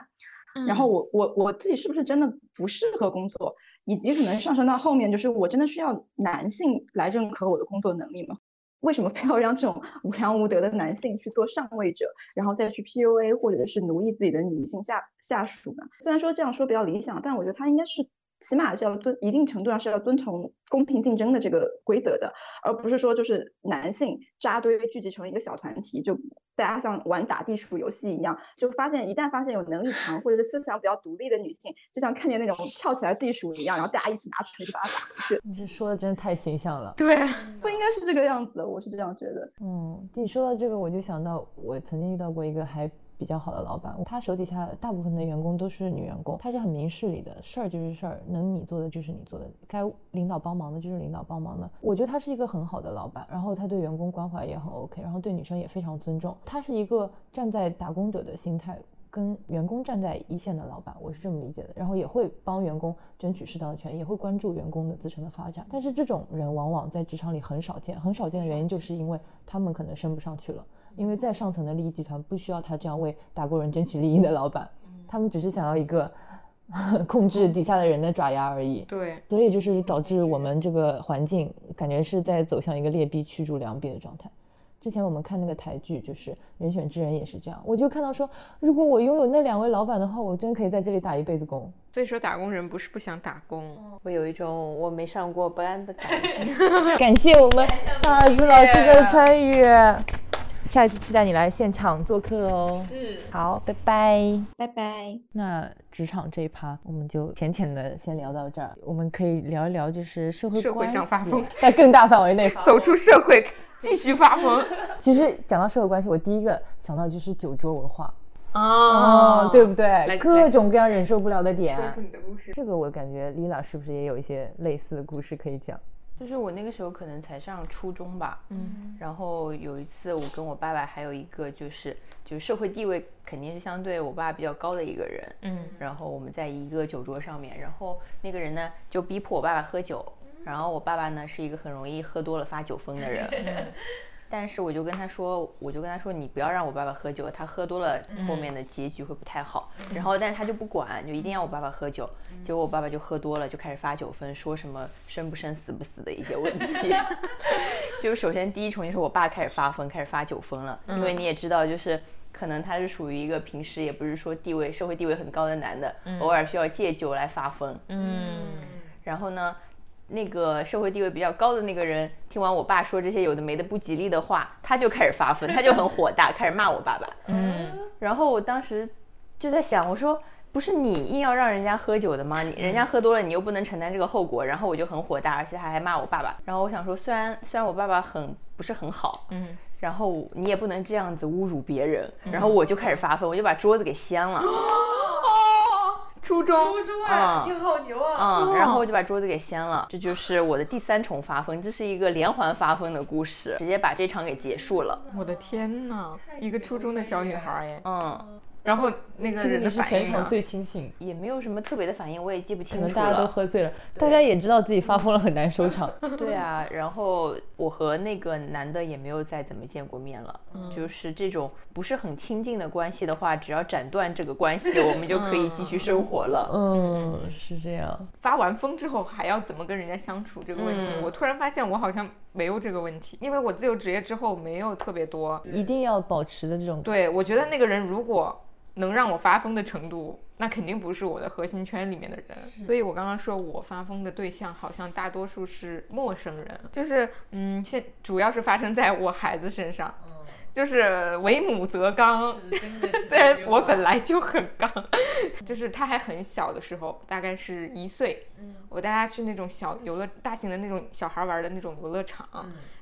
然后我我我自己是不是真的不适合工作，以及可能上升到后面就是我真的需要男性来认可我的工作能力吗？为什么非要让这种无良无德的男性去做上位者，然后再去 PUA 或者是奴役自己的女性下下属呢？虽然说这样说比较理想，但我觉得他应该是起码是要遵一定程度上是要遵从公平竞争的这个规则的，而不是说就是男性扎堆聚集成一个小团体，就大家像玩打地鼠游戏一样，就发现一旦发现有能力强或者是思想比较独立的女性，就像看见那种跳起来地鼠一样，然后大家一起拿锤子把它打回去，你这说的真的太形象了。[LAUGHS] 对，不应该是这个样子的，我是这样觉得。嗯，你说到这个，我就想到我曾经遇到过一个还比较好的老板，他手底下大部分的员工都是女员工，他是很明事理的，事儿就是事儿，能你做的就是你做的，该领导帮忙的就是领导帮忙的。我觉得他是一个很好的老板，然后他对员工关怀也很 OK，然后对女生也非常尊重。他是一个站在打工者的心态。跟员工站在一线的老板，我是这么理解的，然后也会帮员工争取适当的权益，也会关注员工的自身的发展。但是这种人往往在职场里很少见，很少见的原因就是因为他们可能升不上去了，因为再上层的利益集团不需要他这样为打工人争取利益的老板，他们只是想要一个 [LAUGHS] 控制底下的人的爪牙而已。对，所以就是导致我们这个环境感觉是在走向一个劣币驱逐良币的状态。之前我们看那个台剧，就是《人选之人》也是这样，我就看到说，如果我拥有那两位老板的话，我真可以在这里打一辈子工。所以说打工人不是不想打工，我有一种我没上过班的感觉。[LAUGHS] 感谢我们大儿子老师的参与，下一次期待你来现场做客哦。是好，拜拜。拜拜。那职场这一趴，我们就浅浅的先聊到这儿。我们可以聊一聊，就是社会社会关系上发疯 [LAUGHS] 在更大范围内 [LAUGHS] 走出社会继续发疯 [LAUGHS] 其实讲到社会关系，我第一个想到就是酒桌文化，哦对不对？各种各样忍受不了的点。说出你的故事。这个我感觉 Lila 是不是也有一些类似的故事可以讲？就是我那个时候可能才上初中吧，嗯，然后有一次我跟我爸爸还有一个就是就是社会地位肯定是相对我爸比较高的一个人，嗯，然后我们在一个酒桌上面，然后那个人呢就逼迫我爸爸喝酒，然后我爸爸呢是一个很容易喝多了发酒疯的人，[LAUGHS] 但是我就跟他说，我就跟他说，你不要让我爸爸喝酒，他喝多了后面的结局会不太好。然后，但是他就不管，就一定要我爸爸喝酒。结果我爸爸就喝多了，就开始发酒疯，说什么生不生、死不死的一些问题。[LAUGHS] 就是首先第一重就是我爸开始发疯，开始发酒疯了，因为你也知道，就是可能他是属于一个平时也不是说地位社会地位很高的男的，偶尔需要借酒来发疯。嗯，然后呢，那个社会地位比较高的那个人，听完我爸说这些有的没的不吉利的话，他就开始发疯，他就很火大，开始骂我爸爸。[LAUGHS] 嗯，然后我当时就在想，我说不是你硬要让人家喝酒的吗？你人家喝多了，你又不能承担这个后果。然后我就很火大，而且他还骂我爸爸。然后我想说，虽然虽然我爸爸很不是很好，嗯，然后你也不能这样子侮辱别人。然后我就开始发疯，我就把桌子给掀了。[LAUGHS] 初中，初中啊，你好牛啊！嗯，然后我就把桌子给掀了，这就是我的第三重发疯，这是一个连环发疯的故事，直接把这场给结束了。我的天哪，一个初中的小女孩哎，嗯，然后那个人是反应呢？全场最清醒，也没有什么特别的反应，我也记不清楚能大家都。喝醉了，大家也知道自己发疯了很难收场。[LAUGHS] 对啊，然后我和那个男的也没有再怎么见过面了。嗯就是这种不是很亲近的关系的话，只要斩断这个关系，我们就可以继续生活了。嗯，是这样。发完疯之后还要怎么跟人家相处这个问题，嗯我突然发现我好像没有这个问题，因为我自由职业之后没有特别多。一定要保持的这种对，我觉得那个人如果能让我发疯的程度，那肯定不是我的核心圈里面的人。所以我刚刚说我发疯的对象好像大多数是陌生人，就是嗯，现主要是发生在我孩子身上。就是为母则刚，虽然 [LAUGHS] 我本来就很刚，就是他还很小的时候，大概是一岁，我带他去那种小游乐、大型的那种小孩玩的那种游乐场，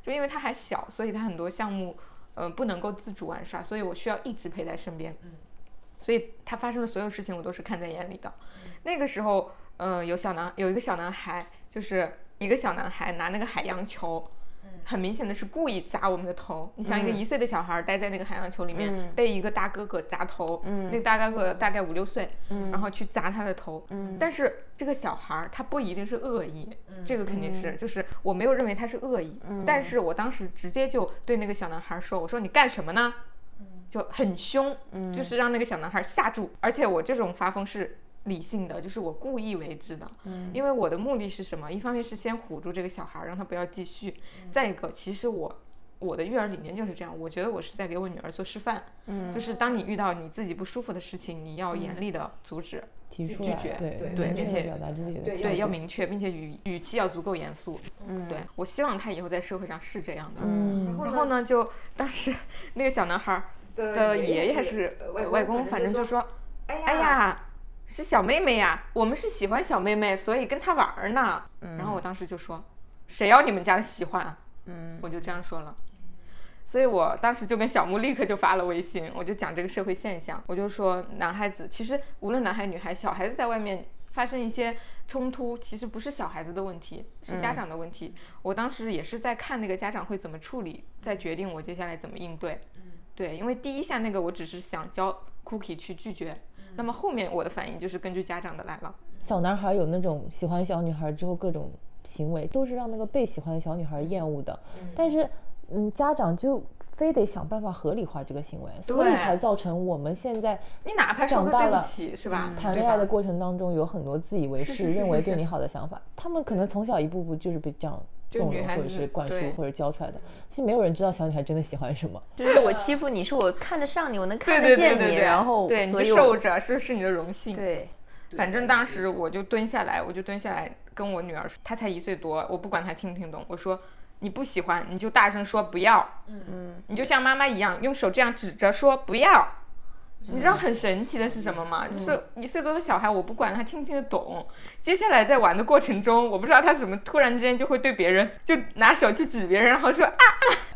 就因为他还小，所以他很多项目，呃，不能够自主玩耍，所以我需要一直陪在身边，所以他发生的所有事情我都是看在眼里的。那个时候，嗯、有小男有一个小男孩，就是一个小男孩拿那个海洋球。很明显的是故意砸我们的头。你想，一个一岁的小孩待在那个海洋球里面，嗯被一个大哥哥砸头，嗯那个大哥哥大概五六岁，嗯然后去砸他的头。嗯但是这个小孩儿他不一定是恶意，这个肯定是，就是我没有认为他是恶意，但是我当时直接就对那个小男孩说：“我说你干什么呢？”就很凶，就是让那个小男孩吓住。而且我这种发疯是理性的，就是我故意为之的，因为我的目的是什么？一方面是先唬住这个小孩儿，让他不要继续；再一个，其实我。我的育儿理念就是这样，我觉得我是在给我女儿做示范，嗯就是当你遇到你自己不舒服的事情，你要严厉的阻止，提出来，拒绝对对并且表达自己的对，要明确，并且语语气要足够严肃。嗯对我希望他以后在社会上是这样的。嗯然后呢，就当时 [LAUGHS] 那个小男孩儿的爷爷是呃外公，反正就说：“哎呀，是小妹妹呀，我们是喜欢小妹妹，所以跟她玩儿呢。”然后我当时就说：“谁要你们家的喜欢啊？”嗯我就这样说了。所以我当时就跟小木立刻就发了微信，我就讲这个社会现象，我就说男孩子其实无论男孩女孩，小孩子在外面发生一些冲突，其实不是小孩子的问题，是家长的问题。我当时也是在看那个家长会怎么处理，再决定我接下来怎么应对。对，因为第一下那个我只是想教 Cookie 去拒绝，那么后面我的反应就是根据家长的来了。小男孩有那种喜欢小女孩之后各种行为，都是让那个被喜欢的小女孩厌恶的。但是，嗯，家长就非得想办法合理化这个行为，所以才造成我们现在你哪怕长大了是吧？谈恋爱的过程当中有很多自以为是认为对你好的想法，他们可能从小一步步就是被这样就纵容或者女孩子是灌输或者教出来的。其实没有人知道小女孩真的喜欢什么。就是我欺负你，是我看得上你，我能看得见你，对对对对，然后对你就受着，是是你的荣幸。对，反正当时我就蹲下来，我就蹲下来跟我女儿说，她才一岁多，我不管她听不听懂，我说你不喜欢你就大声说不要，嗯嗯，你就像妈妈一样用手这样指着说不要。你知道很神奇的是什么吗？就是一岁多的小孩，我不管他听不听得懂，接下来在玩的过程中，我不知道他怎么突然之间就会对别人就拿手去指别人，然后说啊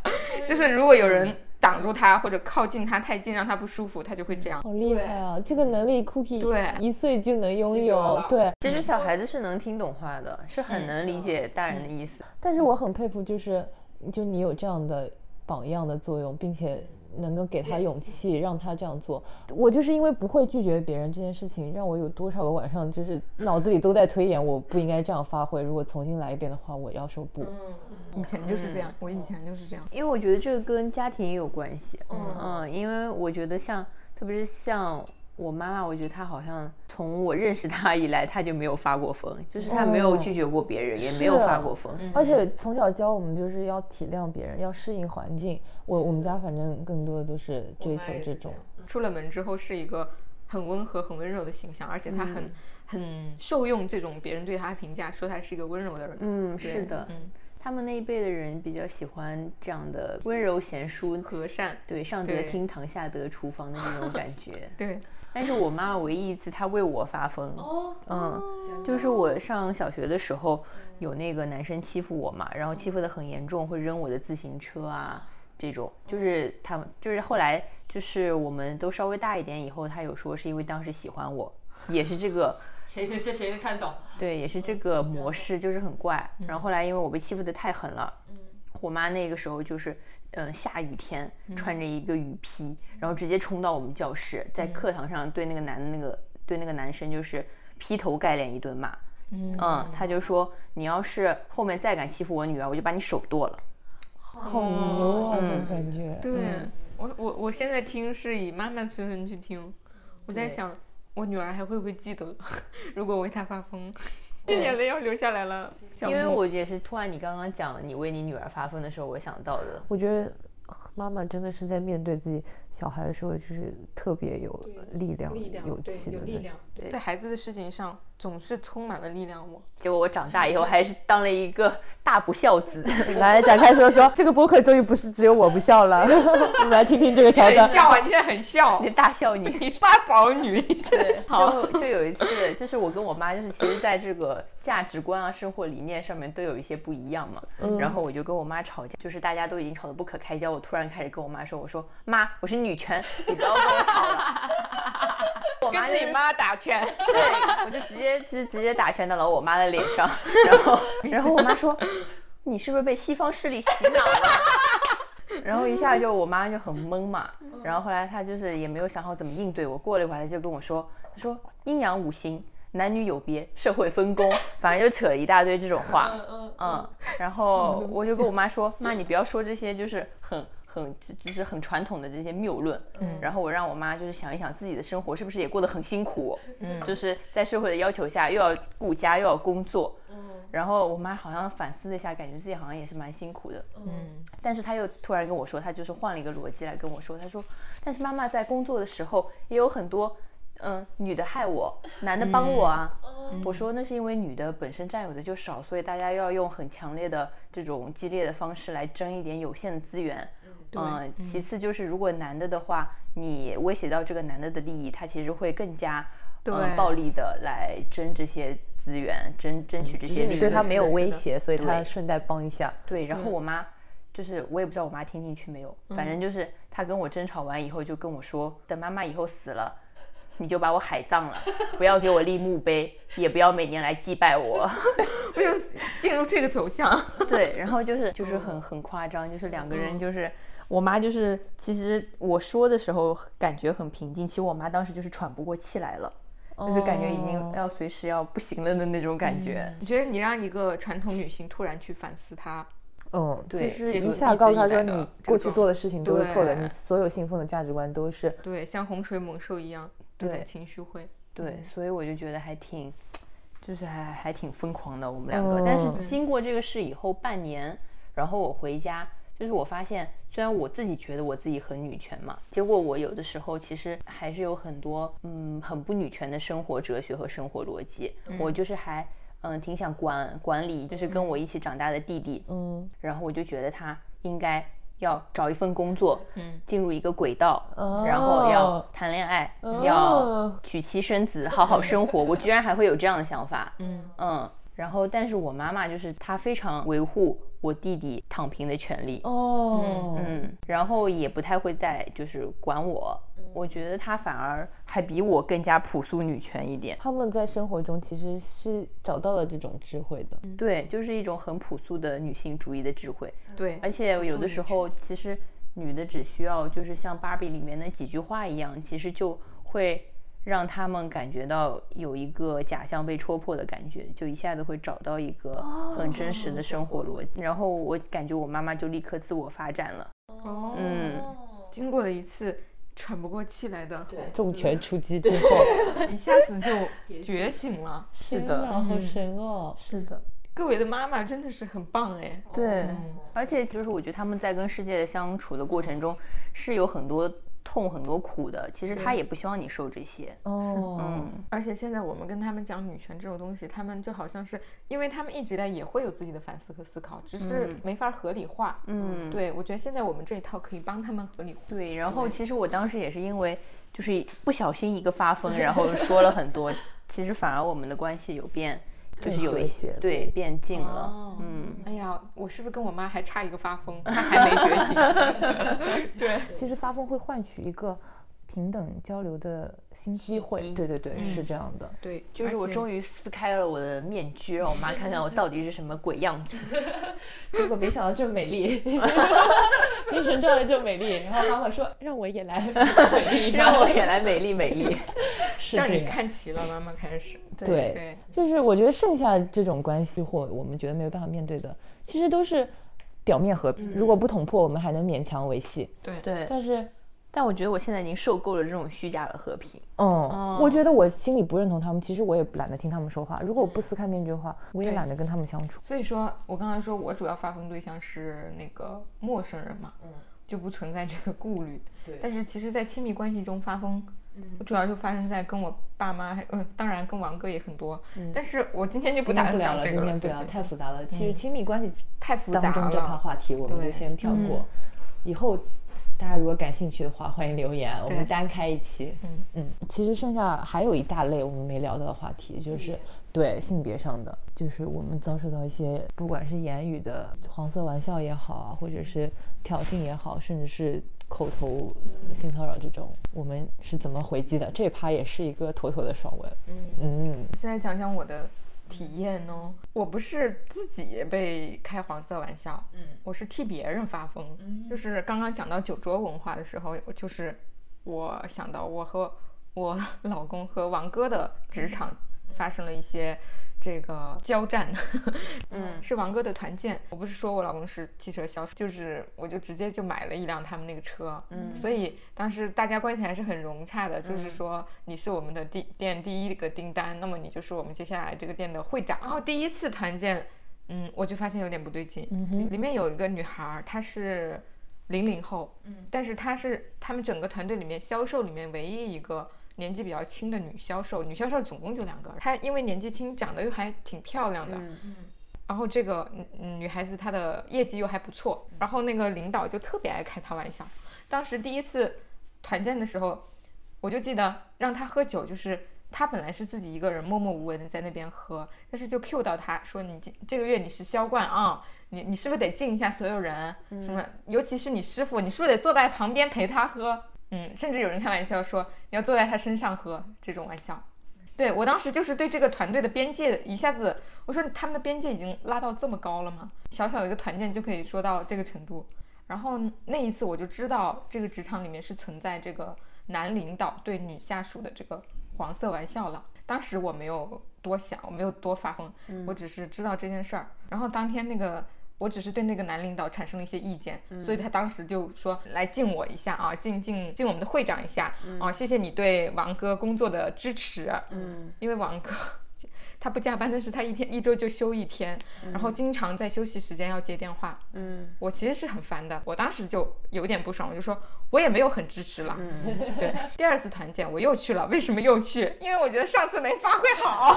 啊，[LAUGHS] 就是如果有人挡住他或者靠近他太近，让他不舒服，他就会这样。好厉害啊！这个能力，Cookie 对一岁就能拥有。对，其实小孩子是能听懂话的，是很能理解大人的意思。但是我很佩服，就是就你有这样的榜样的作用，并且能够给他勇气，让他这样做。我就是因为不会拒绝别人这件事情，让我有多少个晚上就是脑子里都在推演，我不应该这样发挥。如果重新来一遍的话，我要说不。以前就是这样，我以前就是这样。因为我觉得这个跟家庭也有关系。嗯嗯，因为我觉得像，特别是像我妈妈，我觉得她好像从我认识她以来，她就没有发过疯，就是她没有拒绝过别人，也没有发过疯。而且从小教我们就是要体谅别人，要适应环境。我我们家反正更多的都是追求这种。出了门之后是一个很温和、很温柔的形象，而且她很、很受用这种别人对她的评价，说她是一个温柔的人。嗯，是的，嗯，他们那一辈的人比较喜欢这样的温柔贤淑，和善。对，上得厅堂，下得厨房的那种感觉。[LAUGHS] 对，但是我妈妈唯一一次她为我发疯，嗯，就是我上小学的时候，有那个男生欺负我嘛，然后欺负的很严重，会扔我的自行车啊，这种，就是他们，就是后来就是我们都稍微大一点以后，他有说是因为当时喜欢我，也是这个，[LAUGHS] 谁谁谁谁能看懂？对，也是这个模式，就是很怪。然后后来因为我被欺负的太狠了，我妈那个时候就是，嗯、下雨天穿着一个雨披，然后直接冲到我们教室，在课堂上对那个男的那个对那个男生就是劈头盖脸一顿骂。嗯，他就说你要是后面再敢欺负我女儿，我就把你手剁了。好牛啊，感觉。对、我我我现在听是以妈妈身份去听，我在想我女儿还会不会记得，[LAUGHS] 如果我为她发疯，眼泪要流下来了。因为我也是突然你刚刚讲你为你女儿发疯的时候，我想到的。我觉得妈妈真的是在面对自己小孩的时候，就是特别有力量、有气的那种。在孩子的事情上总是充满了力量。我结果我长大以后还是当了一个大不孝子。[LAUGHS] 来展开说说，这个播客终于不是只有我不笑了，[LAUGHS] 我们来听听这个桥段。很笑啊，你现在很笑你，大孝女。[LAUGHS] 你发宝女，真的是好。就就有一次，就是我跟我妈，就是其实在这个价值观啊、生活理念上面都有一些不一样嘛。然后我就跟我妈吵架，就是大家都已经吵得不可开交，我突然开始跟我妈说：“我说妈，我是女权，你不要跟我吵了。[LAUGHS] ”我跟你妈打拳，对，我就直接直直接打拳到了我妈的脸上，[LAUGHS] 然后然后我妈说：“你是不是被西方势力洗脑了？” [LAUGHS] 然后一下就我妈就很懵嘛，然后后来她就是也没有想好怎么应对我。过了一会儿，她就跟我说：“她说阴阳五行，男女有别，社会分工，反正就扯了一大堆这种话。”嗯，然后我就跟我妈说：“妈，你不要说这些，就是很很就就是很传统的这些谬论。”嗯，然后我让我妈就是想一想自己的生活是不是也过得很辛苦，嗯，就是在社会的要求下又要顾家又要工作，嗯，然后我妈好像反思了一下，感觉自己好像也是蛮辛苦的，嗯，但是她又突然跟我说，她就是换了一个逻辑来跟我说，她说，但是妈妈在工作的时候也有很多。嗯，女的害我，男的帮我啊。我说那是因为女的本身占有的就少，所以大家要用很强烈的这种激烈的方式来争一点有限的资源。嗯，其次就是如果男的的话，你威胁到这个男的的利益，他其实会更加对嗯暴力的来争这些资源，争争取这些利益。对他没有威胁，所以他顺带帮一下。对，然后我妈就是我也不知道我妈听进去没有，反正就是她跟我争吵完以后就跟我说，等妈妈以后死了，你就把我海葬了，不要给我立墓碑，也不要每年来祭拜我。[LAUGHS] 我就进入这个走向。对，然后就是就是很很夸张，就是两个人就是。我妈就是，其实我说的时候感觉很平静，其实我妈当时就是喘不过气来了，就是感觉已经哦要随时要不行了的那种感觉。你觉得你让一个传统女性突然去反思她嗯，对就是一下告诉他说你过去做的事情都是错的，你所有信奉的价值观都是对，像洪水猛兽一样，对情绪会。对，所以我就觉得还挺，就是还还挺疯狂的，我们两个。但是嗯经过这个事以后半年，然后我回家，就是我发现，虽然我自己觉得我自己很女权嘛，结果我有的时候其实还是有很多嗯很不女权的生活哲学和生活逻辑。我就是还嗯挺想管管理，就是跟我一起长大的弟弟，嗯然后我就觉得他应该要找一份工作，嗯，进入一个轨道，然后要哦谈恋爱，哦要娶妻生子，好好生活。我居然还会有这样的想法，嗯嗯。然后，但是我妈妈就是她非常维护我弟弟躺平的权利，哦，嗯，然后也不太会再就是管我。我觉得她反而还比我更加朴素女权一点。他们在生活中其实是找到了这种智慧的。对，就是一种很朴素的女性主义的智慧。对，而且有的时候，其实女的只需要就是像芭比里面那几句话一样，其实就会让他们感觉到有一个假象被戳破的感觉，就一下子会找到一个很真实的生活逻辑。然后我感觉我妈妈就立刻自我发展了。哦，嗯，经过了一次喘不过气来的重拳出击之后，一下子就 [LAUGHS] 觉醒了。是的，好神哦！是的。各位的妈妈真的是很棒哎。对，嗯而且就是我觉得他们在跟世界的相处的过程中是有很多痛、很多苦的。其实他也不希望你受这些。哦，嗯，而且现在我们跟他们讲女权这种东西，他们就好像是，因为他们一直以来也会有自己的反思和思考，只是嗯没法合理化。嗯对，我觉得现在我们这一套可以帮他们合理化。对，然后其实我当时也是因为就是不小心一个发疯，然后说了很多，其实反而我们的关系有变，就是有一些对变静了哦，嗯，哎呀，我是不是跟我妈还差一个发疯？她还没觉醒。[LAUGHS] [LAUGHS] 对，其实发疯会换取一个平等交流的新机会。对对对，是这样的。对，就是我终于于撕开了我的面具，让我妈看看我到底是什么鬼样子。[LAUGHS] 结果没想到这么美丽，[LAUGHS] 精神状态这么美丽。然后妈妈说：“让我也来 [LAUGHS] 美丽。”让我也来美丽美丽。向你看齐了，妈妈开始。对对，就是我觉得剩下这种关系或我们觉得没有办法面对的，其实都是表面和平。如果不捅破，我们还能勉强维系。对对，但是，但我觉得我现在已经受够了这种虚假的和平。嗯，我觉得我心里不认同他们，其实我也懒得听他们说话。如果我不撕开面具的话，我也懒得跟他们相处。所以说我刚才说我主要发疯对象是那个陌生人嘛，嗯就不存在这个顾虑。对但是其实，在亲密关系中发疯，我主要就发生在跟我爸妈，还嗯，当然跟王哥也很多。嗯但是我今天就不打算讲这个了，今天不聊，对对太复杂了。其实亲密关系太复杂当中这套。话题，我们就先跳过。以后大家如果感兴趣的话，欢迎留言，我们单开一期。嗯嗯，其实剩下还有一大类我们没聊到的话题，就是对性别上的，就是我们遭受到一些不管是言语的黄色玩笑也好啊，或者是挑衅也好，甚至是口头性骚扰这种，我们是怎么回击的？这一趴也是一个妥妥的爽文。嗯，嗯，现在讲讲我的体验哦。我不是自己被开黄色玩笑，嗯，我是替别人发疯。就是刚刚讲到酒桌文化的时候，就是我想到我和我老公和王哥的职场发生了一些。这个交战，[LAUGHS] 嗯是王哥的团建。我不是说我老公是汽车销售，就是我就直接就买了一辆他们那个车，嗯所以当时大家关系还是很融洽的，就是说你是我们的第店第一个订单，那么你就是我们接下来这个店的会长。然后第一次团建，嗯，我就发现有点不对劲，里面有一个女孩儿，她是零零后，嗯，但是她是他们整个团队里面销售里面唯一一个。年纪比较轻的女销售，女销售总共就两个。她因为年纪轻，长得又还挺漂亮的，嗯然后这个嗯嗯女孩子她的业绩又还不错，然后那个领导就特别爱开她玩笑。当时第一次团建的时候，我就记得让她喝酒，就是她本来是自己一个人默默无闻的在那边喝，但是就 Q 到她说你这这个月你是销冠啊，你你是不是得敬一下所有人？什么，尤其是你师傅，你是不是得坐在旁边陪他喝？嗯，甚至有人开玩笑说你要坐在他身上喝这种玩笑。对我当时就是对这个团队的边界一下子，我说他们的边界已经拉到这么高了吗？小小的一个团建就可以说到这个程度。然后那一次我就知道这个职场里面是存在这个男领导对女下属的这个黄色玩笑了。当时我没有多想，我没有多发疯，我只是知道这件事儿。然后当天那个我只是对那个男领导产生了一些意见，所以他当时就说来敬我一下啊，敬敬敬我们的会长一下，啊，谢谢你对王哥工作的支持，嗯，因为王哥 [LAUGHS] 他不加班，但是他一天一周就休一天，然后经常在休息时间要接电话，嗯，我其实是很烦的，我当时就有点不爽，我就说我也没有很支持了，对，第二次团建我又去了，为什么又去？因为我觉得上次没发挥好，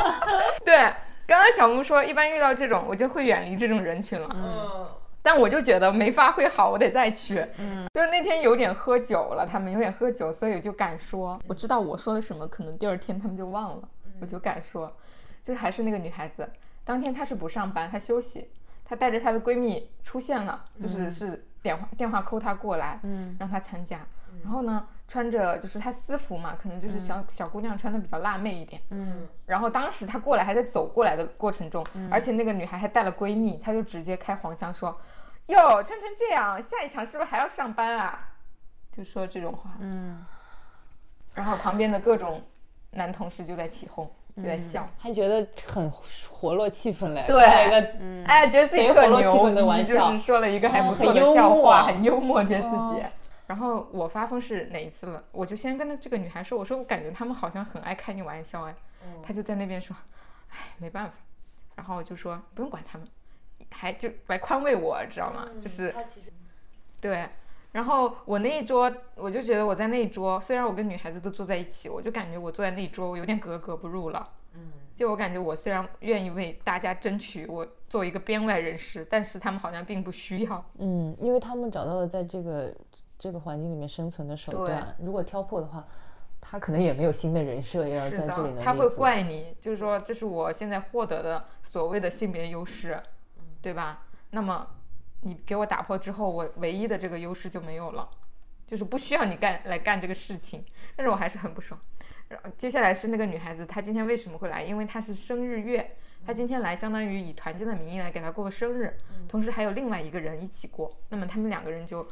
[LAUGHS] 对，刚刚小木说一般遇到这种我就会远离这种人群了，嗯，但我就觉得没发挥好，我得再去。嗯，就是那天有点喝酒了，他们有点喝酒，所以我就敢说。我知道我说了什么，可能第二天他们就忘了，我就敢说。就还是那个女孩子，当天她是不上班，她休息，她带着她的闺蜜出现了，就是是电话电话扣她过来，嗯让她参加。然后呢，穿着就是她私服嘛，可能就是小、小姑娘穿的比较辣妹一点。嗯。然后当时她过来还在走过来的过程中，而且那个女孩还带了闺蜜，她就直接开黄腔说：“哟，穿成这样，下一场是不是还要上班啊？”就说这种话。嗯，然后旁边的各种男同事就在起哄，就在笑，还觉得很活络气氛嘞，对。哎，觉得自己贼特牛逼，就玩笑。是说了一个还不哦错的很幽默。笑话，很幽默，觉得自己。哦。然后我发疯是哪一次了？我就先跟那这个女孩说，我说我感觉他们好像很爱开你玩笑，哎，她就在那边说，哎，没办法。然后我就说不用管他们，还就来宽慰我，知道吗？就是对。然后我那一桌，我就觉得我在那一桌，虽然我跟女孩子都坐在一起，我就感觉我坐在那一桌，我有点格格不入了。嗯，就我感觉我虽然愿意为大家争取，我作为一个编外人士，但是他们好像并不需要。嗯，因为他们找到了在这个这个环境里面生存的手段，如果挑破的话，他可能也没有新的人设要在这里的，他会怪你，就是说这是我现在获得的所谓的性别优势，对吧？那么你给我打破之后，我唯一的这个优势就没有了，就是不需要你干来干这个事情，但是我还是很不爽。然后接下来是那个女孩子，她今天为什么会来？因为她是生日月，她今天来相当于以团建的名义来给她过个生日，同时还有另外一个人一起过。那么他们两个人就嗯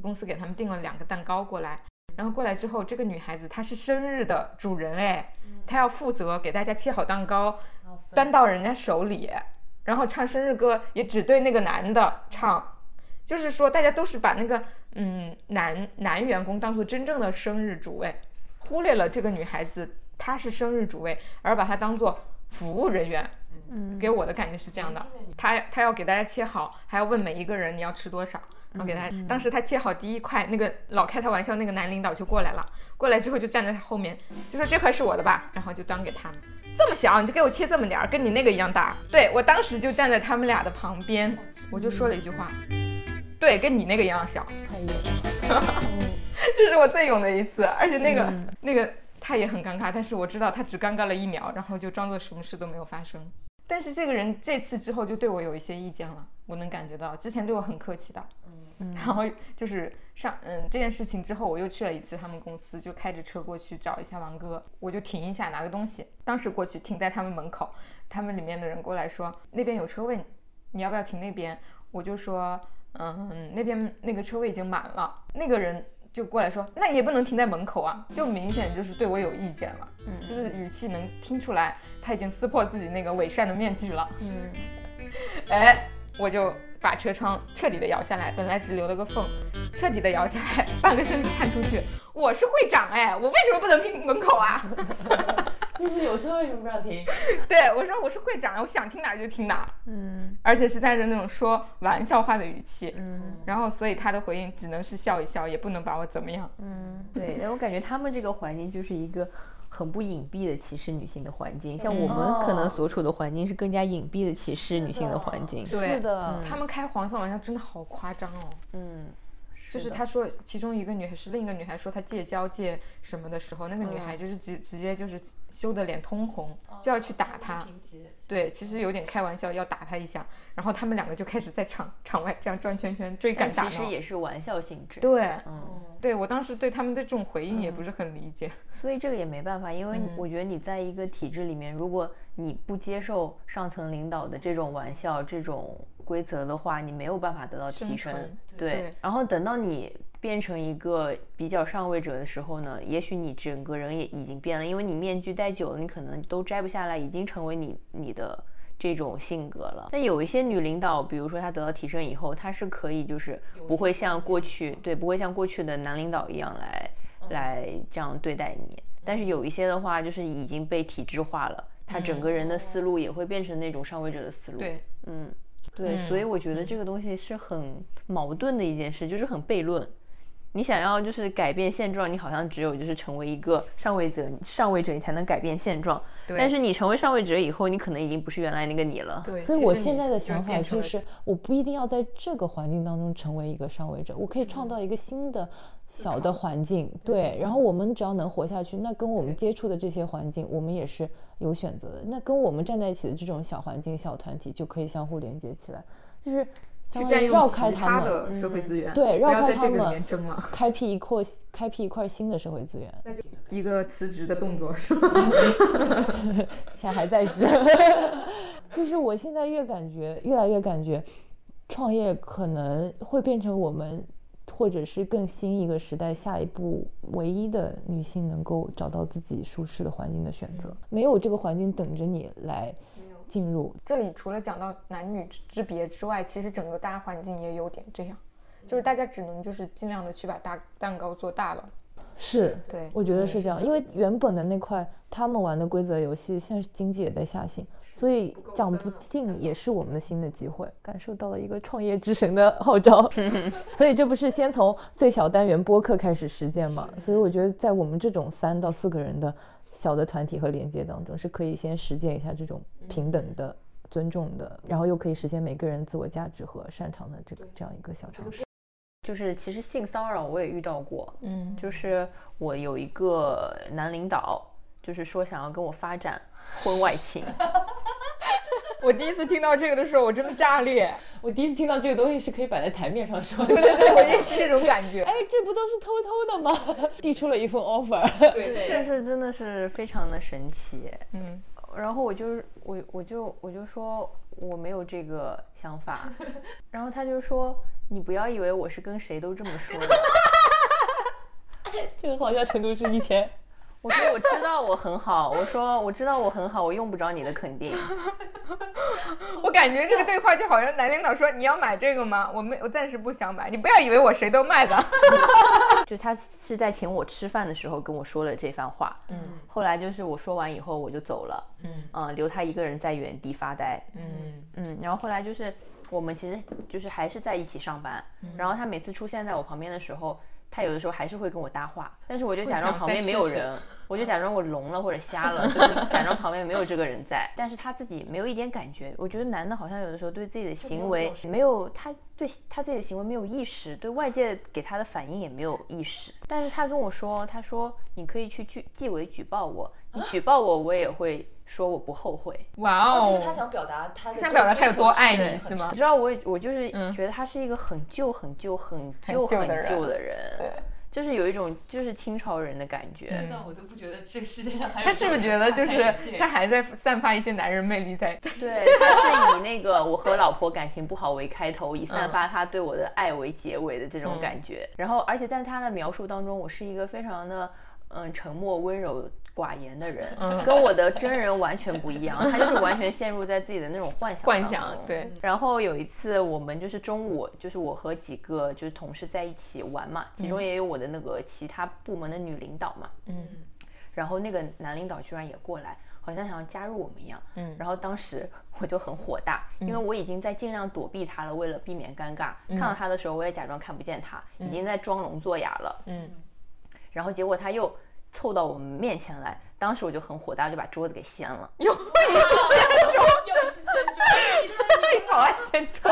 公司给他们订了两个蛋糕过来，然后过来之后，这个女孩子她是生日的主人哎，她要负责给大家切好蛋糕，端到人家手里，然后唱生日歌也只对那个男的唱，就是说大家都是把那个嗯男男员工当做真正的生日主位，忽略了这个女孩子她是生日主位，而把她当做服务人员。嗯给我的感觉是这样的，她她要给大家切好，还要问每一个人你要吃多少。然后给他，当时他切好第一块，那个老开他玩笑那个男领导就过来了，过来之后就站在他后面，就说这块是我的吧，然后就端给他，这么小你就给我切这么点儿，跟你那个一样大。对我当时就站在他们俩的旁边，我就说了一句话，对，跟你那个一样小，太勇了。这是我最勇的一次，而且那个、那个他也很尴尬，但是我知道他只尴尬了一秒，然后就装作什么事都没有发生。但是这个人这次之后就对我有一些意见了，我能感觉到，之前对我很客气的，嗯，然后就是上嗯这件事情之后，我又去了一次他们公司，就开着车过去找一下王哥，我就停一下拿个东西，当时过去停在他们门口，他们里面的人过来说那边有车位，你要不要停那边？我就说嗯那边那个车位已经满了，那个人。就过来说，那也不能停在门口啊，就明显就是对我有意见了，嗯就是语气能听出来他已经撕破自己那个伪善的面具了。嗯 [LAUGHS] 哎，我就把车窗彻底的摇下来，本来只留了个缝，彻底的摇下来，半个身子探出去。我是会长哎，我为什么不能停门口啊？[LAUGHS] 就是有车为什么不让停？对我说我是会长，我想停哪儿就停哪儿，嗯而且是带着那种说玩笑话的语气。嗯然后，所以他的回应只能是笑一笑，也不能把我怎么样。嗯，对，但我感觉他们这个环境就是一个很不隐蔽的歧视女性的环境，像我们可能所处的环境是更加隐蔽的歧视女性的环境。对是的，他们开黄色玩笑真的好夸张哦。嗯，就是他说，其中一个女孩是另一个女孩说她戒交戒什么的时候，那个女孩就是直直接就是羞得脸通红，就要去打他。对，其实有点开玩笑，要打他一下，然后他们两个就开始在场场外这样转圈圈追赶打闹。其实也是玩笑性质。对，嗯，对我当时对他们的这种回应也不是很理解。[LAUGHS] 所以这个也没办法，因为嗯我觉得你在一个体制里面，如果你不接受上层领导的这种玩笑、这种规则的话，你没有办法得到提升。对对，然后等到你变成一个比较上位者的时候呢，也许你整个人也已经变了，因为你面具戴久了，你可能都摘不下来，已经成为你你的这种性格了。但有一些女领导，比如说她得到提升以后，她是可以就是不会像过去对不会像过去的男领导一样来来这样对待你。但是有一些的话，就是已经被体制化了，她整个人的思路也会变成那种上位者的思路。对，嗯，对，所以我觉得这个东西是很矛盾的一件事，就是很悖论。你想要就是改变现状，你好像只有就是成为一个上位者，上位者你才能改变现状。对但是你成为上位者以后，你可能已经不是原来那个你了。对，所以我现在的想法就是，我不一定要在这个环境当中成为一个上位者，我可以创造一个新的小的环境，对，然后我们只要能活下去，那跟我们接触的这些环境，我们也是有选择的。那跟我们站在一起的这种小环境、小团体，就可以相互连接起来，就是去占用其他的社会资源，对，不绕开他要在这个里面们争了。开辟一块开辟一块新的社会资源。一个辞职的动作是吗？[LAUGHS] 现在还在职，[LAUGHS] 就是我现在越感觉越来越感觉，创业可能会变成我们或者是更新一个时代下一步唯一的女性能够找到自己舒适的环境的选择，没有这个环境等着你来进入。这里除了讲到男女之别之外，其实整个大环境也有点这样，就是大家只能就是尽量的去把大蛋糕做大了。是，对我觉得是这样，因为原本的那块他们玩的规则游戏，现在经济也在下行，所以讲不定也是我们的新的机会。感受到了一个创业之神的号召，[LAUGHS] 所以这不是先从最小单元播客开始实践嘛？所以我觉得在我们这种三到四个人的小的团体和连接当中，是可以先实践一下这种平等的、尊重的，然后又可以实现每个人自我价值和擅长的这个这样一个小尝试。就是其实性骚扰我也遇到过，嗯，就是我有一个男领导，就是说想要跟我发展婚外情。[LAUGHS] 我第一次听到这个的时候，我真的炸裂。我第一次听到这个东西是可以摆在台面上说的。[LAUGHS] 对对对，我也是这种感觉。[LAUGHS] 哎，这不都是偷偷的吗？[LAUGHS] 递出了一份 offer。对这是真的是非常的神奇。嗯，然后我就是我我就我就说我没有这个想法，然后他就说你不要以为我是跟谁都这么说的。这个好像程度是以前我说我知道我很好，我说我知道我很好，我用不着你的肯定。[LAUGHS] 我感觉这个对话就好像男领导说：“你要买这个吗？我没，我暂时不想买。你不要以为我谁都卖的。[LAUGHS] 就他是在请我吃饭的时候跟我说了这番话，嗯后来就是我说完以后我就走了，嗯留他一个人在原地发呆，嗯嗯，然后后来就是我们其实就是还是在一起上班，然后他每次出现在我旁边的时候，他有的时候还是会跟我搭话，但是我就假装旁边没有人，我就假装我聋了或者瞎了，就是 [LAUGHS] 假装旁边没有这个人在，但是他自己没有一点感觉。我觉得男的好像有的时候对自己的行为没有，他对他自己的行为没有意识，对外界给他的反应也没有意识。但是他跟我说，他说你可以去纪纪委举报我，你举报我，我也会说我不后悔。！”哇哦，就是他想表达他他想表达他有多爱你是吗你？知道我我就是嗯觉得他是一个很旧很旧很旧很旧的人对，就是有一种就是清朝人的感觉。嗯我都不觉得这个世界上还有他是不是觉得就是他还在散发一些男人魅力在？对，他是以那个我和老婆感情不好为开头，以散嗯发他对我的爱为结尾的这种感觉。然后，而且在他的描述当中，我是一个非常的嗯沉默温柔。寡言的人，嗯跟我的真人完全不一样，他就是完全陷入在自己的那种幻想幻当中想对。然后有一次，我们就是中午，就是我和几个就是同事在一起玩嘛，其中也有我的那个其他部门的女领导嘛，嗯然后那个男领导居然也过来，好像想要加入我们一样。嗯然后当时我就很火大，因为我已经在尽量躲避他了，为了避免尴尬。看到他的时候，我也假装看不见他，已经在装聋作哑了。嗯然后结果他又凑到我们面前来，当时我就很火大，就把桌子给掀了。[LAUGHS] 好爱 [LAUGHS] 掀桌。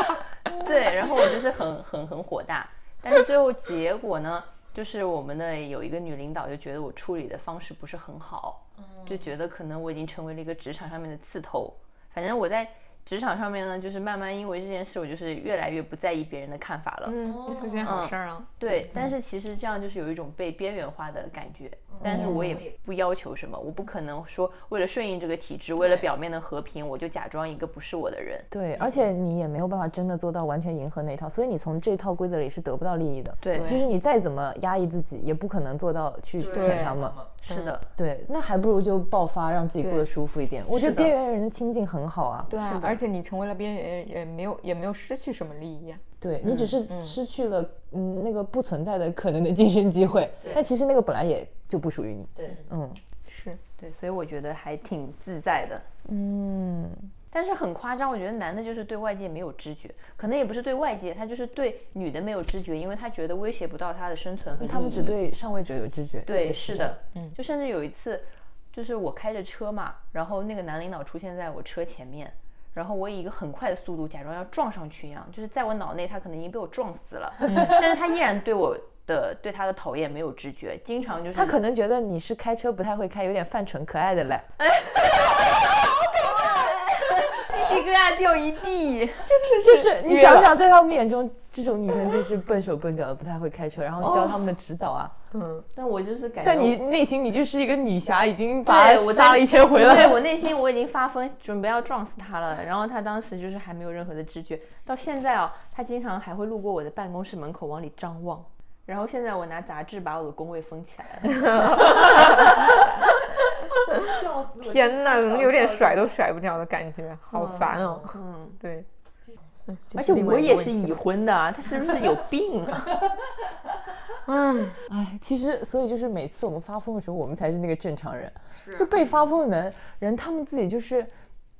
对，然后我就是很很很火大，但是最后结果呢，就是我们的有一个女领导就觉得我处理的方式不是很好，就觉得可能我已经成为了一个职场上面的刺头。反正我在职场上面呢，就是慢慢因为这件事，我就是越来越不在意别人的看法了。嗯，这是件好事儿啊。对，但是其实这样就是有一种被边缘化的感觉，但是我也不要求什么，我不可能说为了顺应这个体制，为了表面的和平，我就假装一个不是我的人。对，而且你也没有办法真的做到完全迎合那一套，所以你从这套规则里是得不到利益的。对就是你再怎么压抑自己，也不可能做到去舔他们。是的，对，那还不如就爆发，让自己过得舒服一点。我觉得边缘人的亲近很好啊。对啊，而且你成为了边缘人，也没有也没有失去什么利益啊。对你只是失去了嗯那个不存在的可能的晋升机会，但其实那个本来也就不属于你。对嗯是，对，所以我觉得还挺自在的。嗯，但是很夸张，我觉得男的就是对外界没有知觉，可能也不是对外界，他就是对女的没有知觉，因为他觉得威胁不到他的生存。他们只对上位者有知觉。对，是的，嗯，就甚至有一次，就是我开着车嘛，然后那个男领导出现在我车前面，然后我以一个很快的速度假装要撞上去一样，就是在我脑内他可能已经被我撞死了，[LAUGHS] 但是他依然对我的对他的讨厌没有知觉，经常就是他可能觉得你是开车不太会开，有点犯蠢可爱的嘞。[LAUGHS] 鸡皮疙瘩掉一地，就是你想想，在他们眼中，这种女生就是笨手笨脚的，不太会开车，然后需要他们的指导啊。嗯，但我就是感觉在你内心，你就是一个女侠，已经把我他杀了一千回了对了。[LAUGHS] 我内心我已经发疯，准备要撞死他了。然后他当时就是还没有任何的知觉，到现在啊，他经常还会路过我的办公室门口往里张望。然后现在我拿杂志把我的工位封起来了。[LAUGHS] [LAUGHS] 天哪，怎么有点甩都甩不掉的感觉，好烦哦。嗯，[LAUGHS] 对，而且我也是已婚的啊，他是不是有病啊？嗯，哎，其实所以就是每次我们发疯的时候，我们才是那个正常人。就被发疯的人，人他们自己就是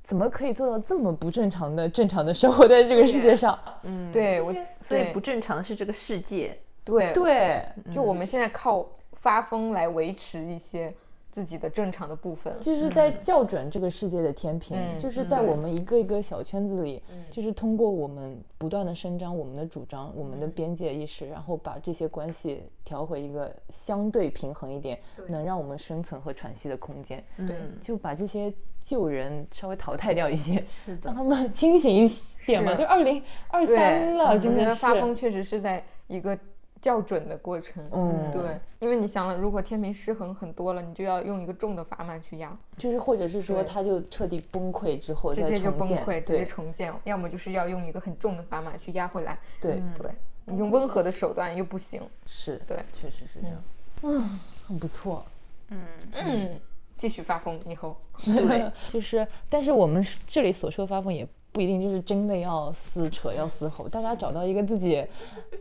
怎么可以做到这么不正常的正常的生活在这个世界上？嗯，对我，所以不正常的是这个世界。对，对，就我们现在靠发疯来维持一些自己的正常的部分。就是在校准这个世界的天平，嗯就是在我们一个一个小圈子里，就是通过我们不断的伸张我们的主张、我们的边界意识，然后把这些关系调回一个相对平衡一点，能让我们生存和喘息的空间。对。就把这些旧人稍微淘汰掉一些，让他们清醒一点嘛。就二零二对，三了，真的是。发疯确实是在一个校准的过程。嗯对，因为你想了，如果天平失衡很多了，你就要用一个重的砝码去压，就是或者是说对他就彻底崩溃之后直接就崩溃，直接重建；要么就是要用一个很重的砝码去压回来。对对，你用温和的手段又不行。是，对确实是这样。嗯，很不错。嗯，继续发疯以后。[LAUGHS] 对，[LAUGHS] 就是，但是我们这里所说的发疯也不一定就是真的要撕扯、要嘶吼，大家找到一个自己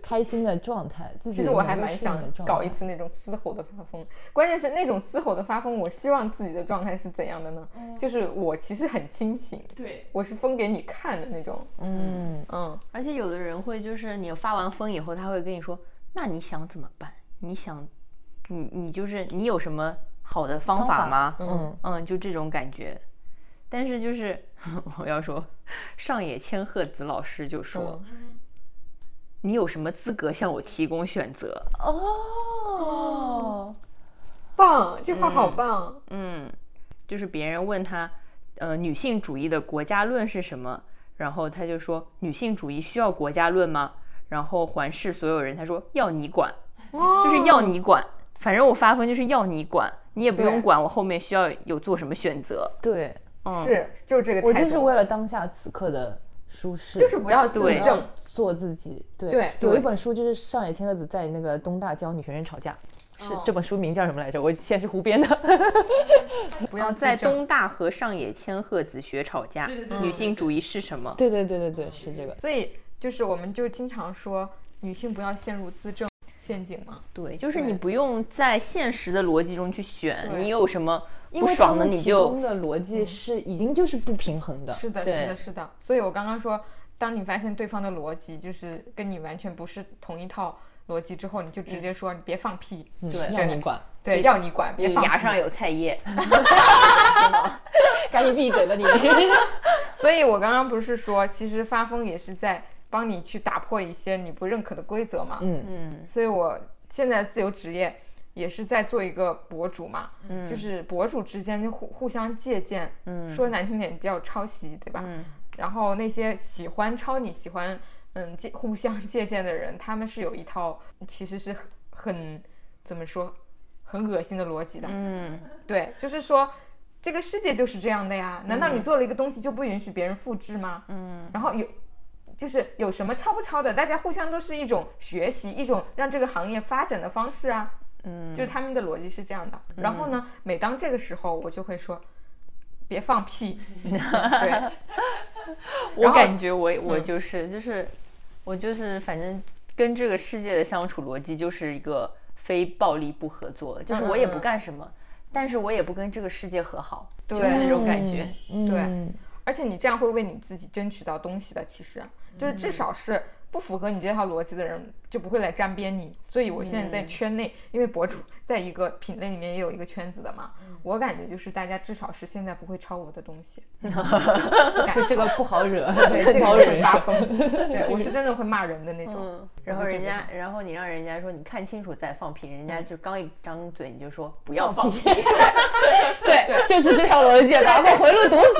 开心的状态。自己其实我还蛮想搞一次那种嘶吼的发疯，关键是那种嘶吼的发疯，我希望自己的状态是怎样的呢？就是我其实很清醒，对，我是疯给你看的那种。嗯，嗯，而且有的人会就是你发完疯以后，他会跟你说，那你想怎么办？你想，你你就是你有什么好的方法吗？嗯嗯，就这种感觉。但是就是 [LAUGHS] 我要说，上野千鹤子老师就说，你有什么资格向我提供选择？哦，棒，这话好棒。嗯，就是别人问他，呃，女性主义的国家论是什么？然后他就说，女性主义需要国家论吗？然后环视所有人，他说要你管，就是要你管。反正我发疯就是要你管，你也不用管我后面需要有做什么选择。对，嗯，是，就这个态度。我就是为了当下此刻的舒适，就是不要自对证。做自己。对对有一本书就是上野千鹤子在那个东大教女学生吵架。是哦这本书名叫什么来着？我现在是胡编的。[LAUGHS] 不要自在东大和上野千鹤子学吵架，女性主义是什么？对对对对对，是这个。所以就是我们就经常说女性不要陷入自证陷阱嘛。对，就是你不用在现实的逻辑中去选，你有什么因为他不爽的们提你就供的逻辑是已经就是不平衡的。是的，是的，是的。所以我刚刚说，当你发现对方的逻辑就是跟你完全不是同一套逻辑之后，你就直接说你别放屁，嗯对要你管，对，要你管，别放屁。牙上有菜叶。[LAUGHS] 赶紧闭嘴吧你。[LAUGHS] 所以我刚刚不是说，其实发疯也是在帮你去打破一些你不认可的规则嘛。嗯，嗯所以我现在自由职业也是在做一个博主嘛，嗯就是博主之间就互互相借鉴，嗯说难听点叫抄袭，对吧？嗯然后那些喜欢抄你、喜欢嗯借互相借鉴的人，他们是有一套其实是很很怎么说很恶心的逻辑的。嗯，对，就是说这个世界就是这样的呀。难道你做了一个东西就不允许别人复制吗？嗯，然后有就是有什么抄不抄的，大家互相都是一种学习，一种让这个行业发展的方式啊。嗯，就他们的逻辑是这样的。然后呢，每当这个时候，我就会说。别放屁！[LAUGHS] 对，[LAUGHS] 我感觉我我就是就是我就是反正跟这个世界的相处逻辑就是一个非暴力不合作，就是我也不干什么，但是我也不跟这个世界和好，就是那种感觉。对，而且你这样会为你自己争取到东西的，其实就是至少是。不符合你这套逻辑的人就不会来沾边你，所以我现在在圈内，因为博主在一个品类里面也有一个圈子的嘛，我感觉就是大家至少是现在不会抄我的东西，[LAUGHS] 就这个不好惹，[LAUGHS] 对，这个会发疯，[LAUGHS] 对我是真的会骂人的那种。然后人家，然后你让人家说你看清楚再放屁，人家就刚一张嘴你就说不要放屁，对，就是这条逻辑，然后回路堵死，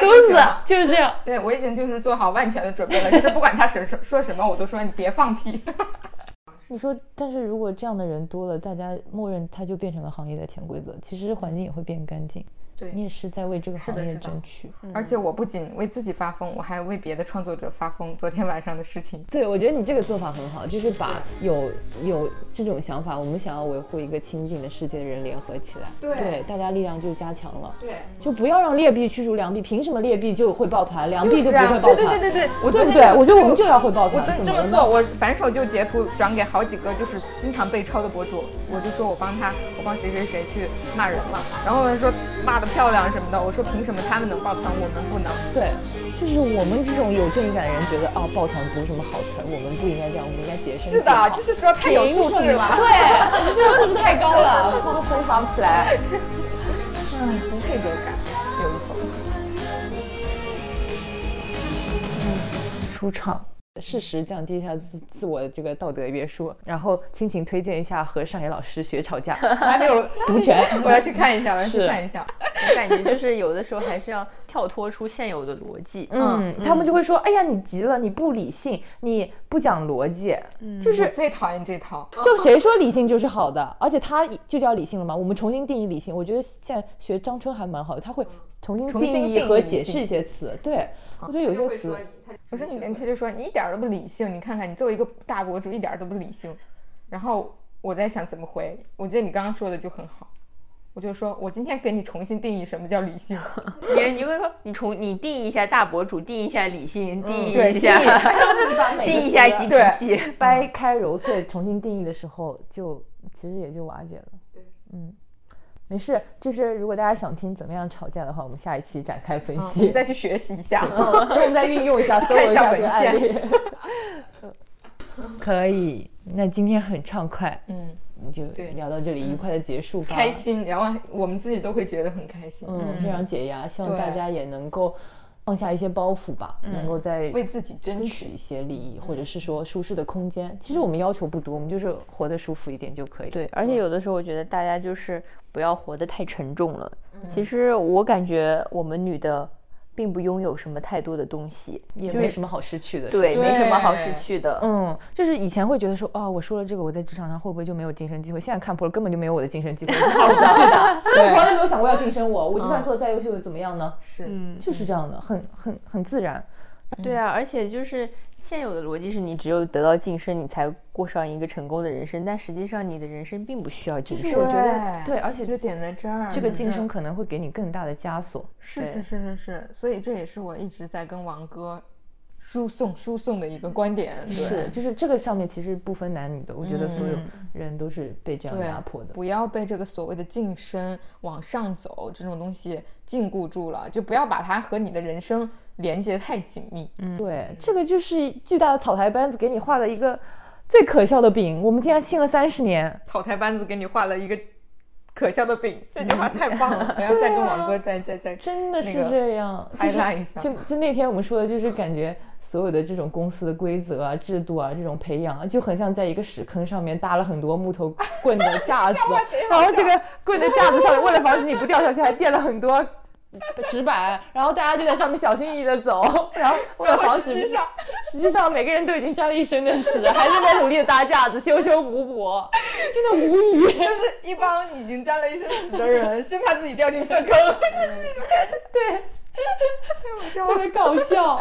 堵死，就是这样。对我已经就是做好万全的准备了，就是不管他什什说什么，我都说你别放屁。[LAUGHS] 你说，但是如果这样的人多了，大家默认他就变成了行业的潜规则，其实环境也会变干净。对你也是在为这个行业争取，而且我不仅为自己发疯，我还为别的创作者发疯。昨天晚上的事情，对我觉得你这个做法很好，就是把有有这种想法，我们想要维护一个清净的世界的人联合起来，对，大家力量就加强了，对，就不要让劣币驱逐良币，凭什么劣币就会抱团，良币就不会抱团？对对对对对，我对不对？我觉得我们就要会抱团。我这么做，我反手就截图转给好几个就是经常被抄的博主，我就说我帮他，我帮谁谁谁去骂人了，然后说骂的漂亮什么的。我说凭什么他们能抱团，我们不能？对，就是我们这种有正义感的人觉得啊，抱团不是什么好词，我们不应该这样，我们应该洁身。是的，就是说太有素质了。对，我们这个素质太高了，发疯发不起来。[LAUGHS] 嗯，不配得感，有一种。嗯，舒畅。适时降低一下自自我的这个道德约束，然后亲情推荐一下和上野老师学吵架，还没有 [LAUGHS] 读全，我要去看一下，我要去看一下。我感觉就是有的时候还是要跳脱出现有的逻辑。嗯，他们就会说，哎呀，你急了，你不理性，你不讲逻辑，就是最讨厌这套。就谁说理性就是好的？而且他就叫理性了吗？我们重新定义理性。我觉得现在学张春还蛮好的，他会重新定义和解释一些词。对。我觉得有些词，我说你，他就说你一点都不理性。你看看你作为一个大博主，一点都不理性。然后我在想怎么回。我觉得你刚刚说的就很好。我就说我今天给你重新定义什么叫理性。[LAUGHS] 你你会说你重你定义一下大博主，定义一下理性，[LAUGHS] 定义一下，定义一下集体，掰开揉碎重新定义的时候，就其实也就瓦解了。对，嗯。没事，就是如果大家想听怎么样吵架的话，我们下一期展开分析，再去学习一下，我们再运用一下，[LAUGHS] 看一下这个案例。[LAUGHS] 可以，那今天很畅快，嗯，就聊到这里，愉快的结束吧。开心，然后我们自己都会觉得很开心，嗯，非常解压。希望大家也能够放下一些包袱吧，能够在为自己争取一些利益，或者是说舒适的空间。其实我们要求不多，我们就是活得舒服一点就可以。对，而且有的时候我觉得大家就是。不要活得太沉重了。其实我感觉我们女的并不拥有什么太多的东西，也没什么好失去的。对，没什么好失去的。嗯，就是以前会觉得说，哦，我说了这个，我在职场上会不会就没有晋升机会？现在看破了，根本就没有我的晋升机会，[LAUGHS] 好失去的。[LAUGHS] 我从来没有想过要晋升我，我就算做的再优秀又怎么样呢？是，就是这样的，很很很自然。对啊，而且就是。现有的逻辑是你只有得到晋升，你才过上一个成功的人生，但实际上你的人生并不需要晋升。我觉得对，而且就点在这儿，这个晋升可能会给你更大的枷锁。是是是是是，所以这也是我一直在跟王哥输送输送的一个观点。是，就是这个上面其实不分男女的，我觉得所有人都是被这样压迫的。不要被这个所谓的晋升往上走这种东西禁锢住了，就不要把它和你的人生。连接太紧密，嗯，对，这个就是巨大的草台班子给你画的一个最可笑的饼。我们竟然信了三十年，草台班子给你画了一个可笑的饼，这句话太棒了！[LAUGHS] 我要再跟王哥再再再，真的是这样，嗨拉一下。就就那天我们说的，就是感觉所有的这种公司的规则啊、制度啊、这种培养啊，就很像在一个屎坑上面搭了很多木头棍的架子，[LAUGHS] 然后这个棍的架子上面，为了防止你不掉下去，还垫了很多。[LAUGHS] 纸板，然后大家就在上面小心翼翼的走，然后为了防止，实际上实际上每个人都已经沾了一身的屎，还在那努力的搭架子，修修补补，真的无语。就是一帮已经沾了一身屎的人，生怕自己掉进粪坑。[LAUGHS] 对，特别搞笑。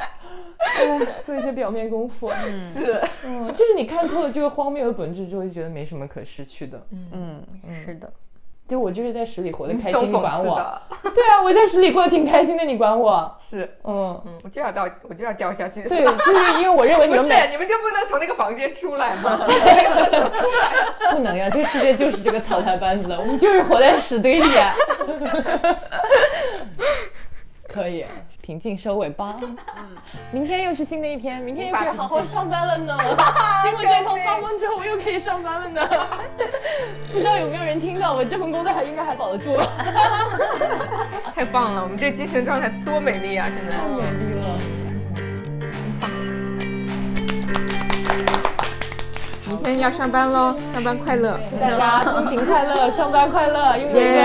哎，做一些表面功夫，嗯，是，嗯，就是你看透了这个荒谬的本质之后，就觉得没什么可失去的。嗯，是的。就我就是在屎里活得开心，懂你管我？对啊，我在屎里过得挺开心的，你管我？[LAUGHS] 是，嗯，嗯，我就要掉，我就要掉下去。对，就是因为我认为你不是你们就不能从那个房间出来吗？[LAUGHS] [LAUGHS] 不能呀，这个世界就是这个草台班子的，我们就是活在屎堆里。啊可以，平静收尾吧。明天又是新的一天，明天又可以好好上班了呢。[LAUGHS] 经过这通发疯之后，我又可以上班了呢。[LAUGHS] 不知道有没有人听到，我这份工作还应该还保得住。[LAUGHS] 太棒了，我们这精神状态多美丽啊！现在太美丽了。明天要上班喽，上班快乐！大家通勤快乐，上班快乐，拥有一个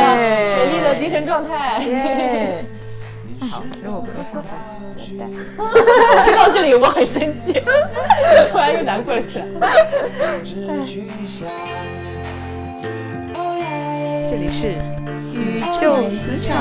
美丽的精神状态。耶！好，那我不用上班。[LAUGHS] 听到这里我很生气，[LAUGHS] 突然又难过了起来。这里是宇宙磁场。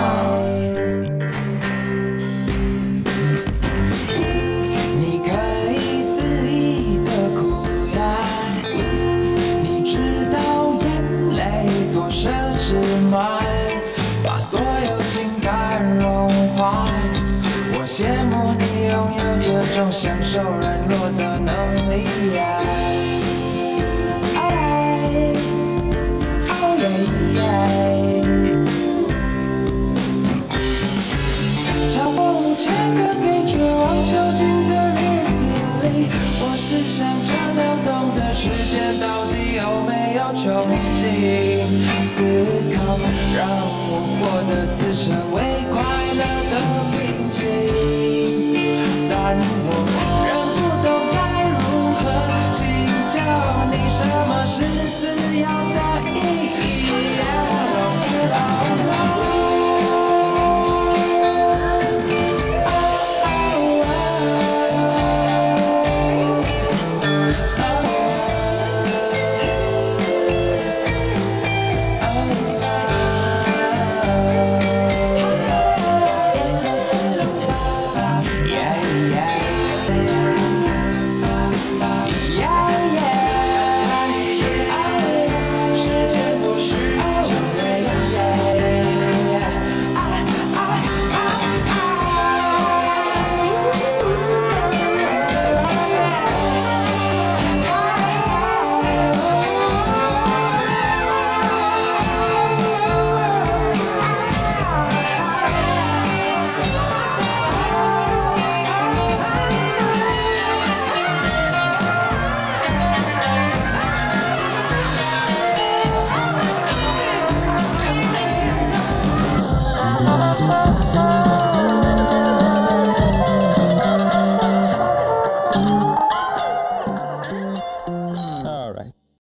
受软弱的能力呀。爱，哦耶耶。找我前个给绝望囚禁的日子里，我是想着流动的时间到底有没有穷尽？思考让我活得自称为快乐的平静，但我你什么是自由的意义。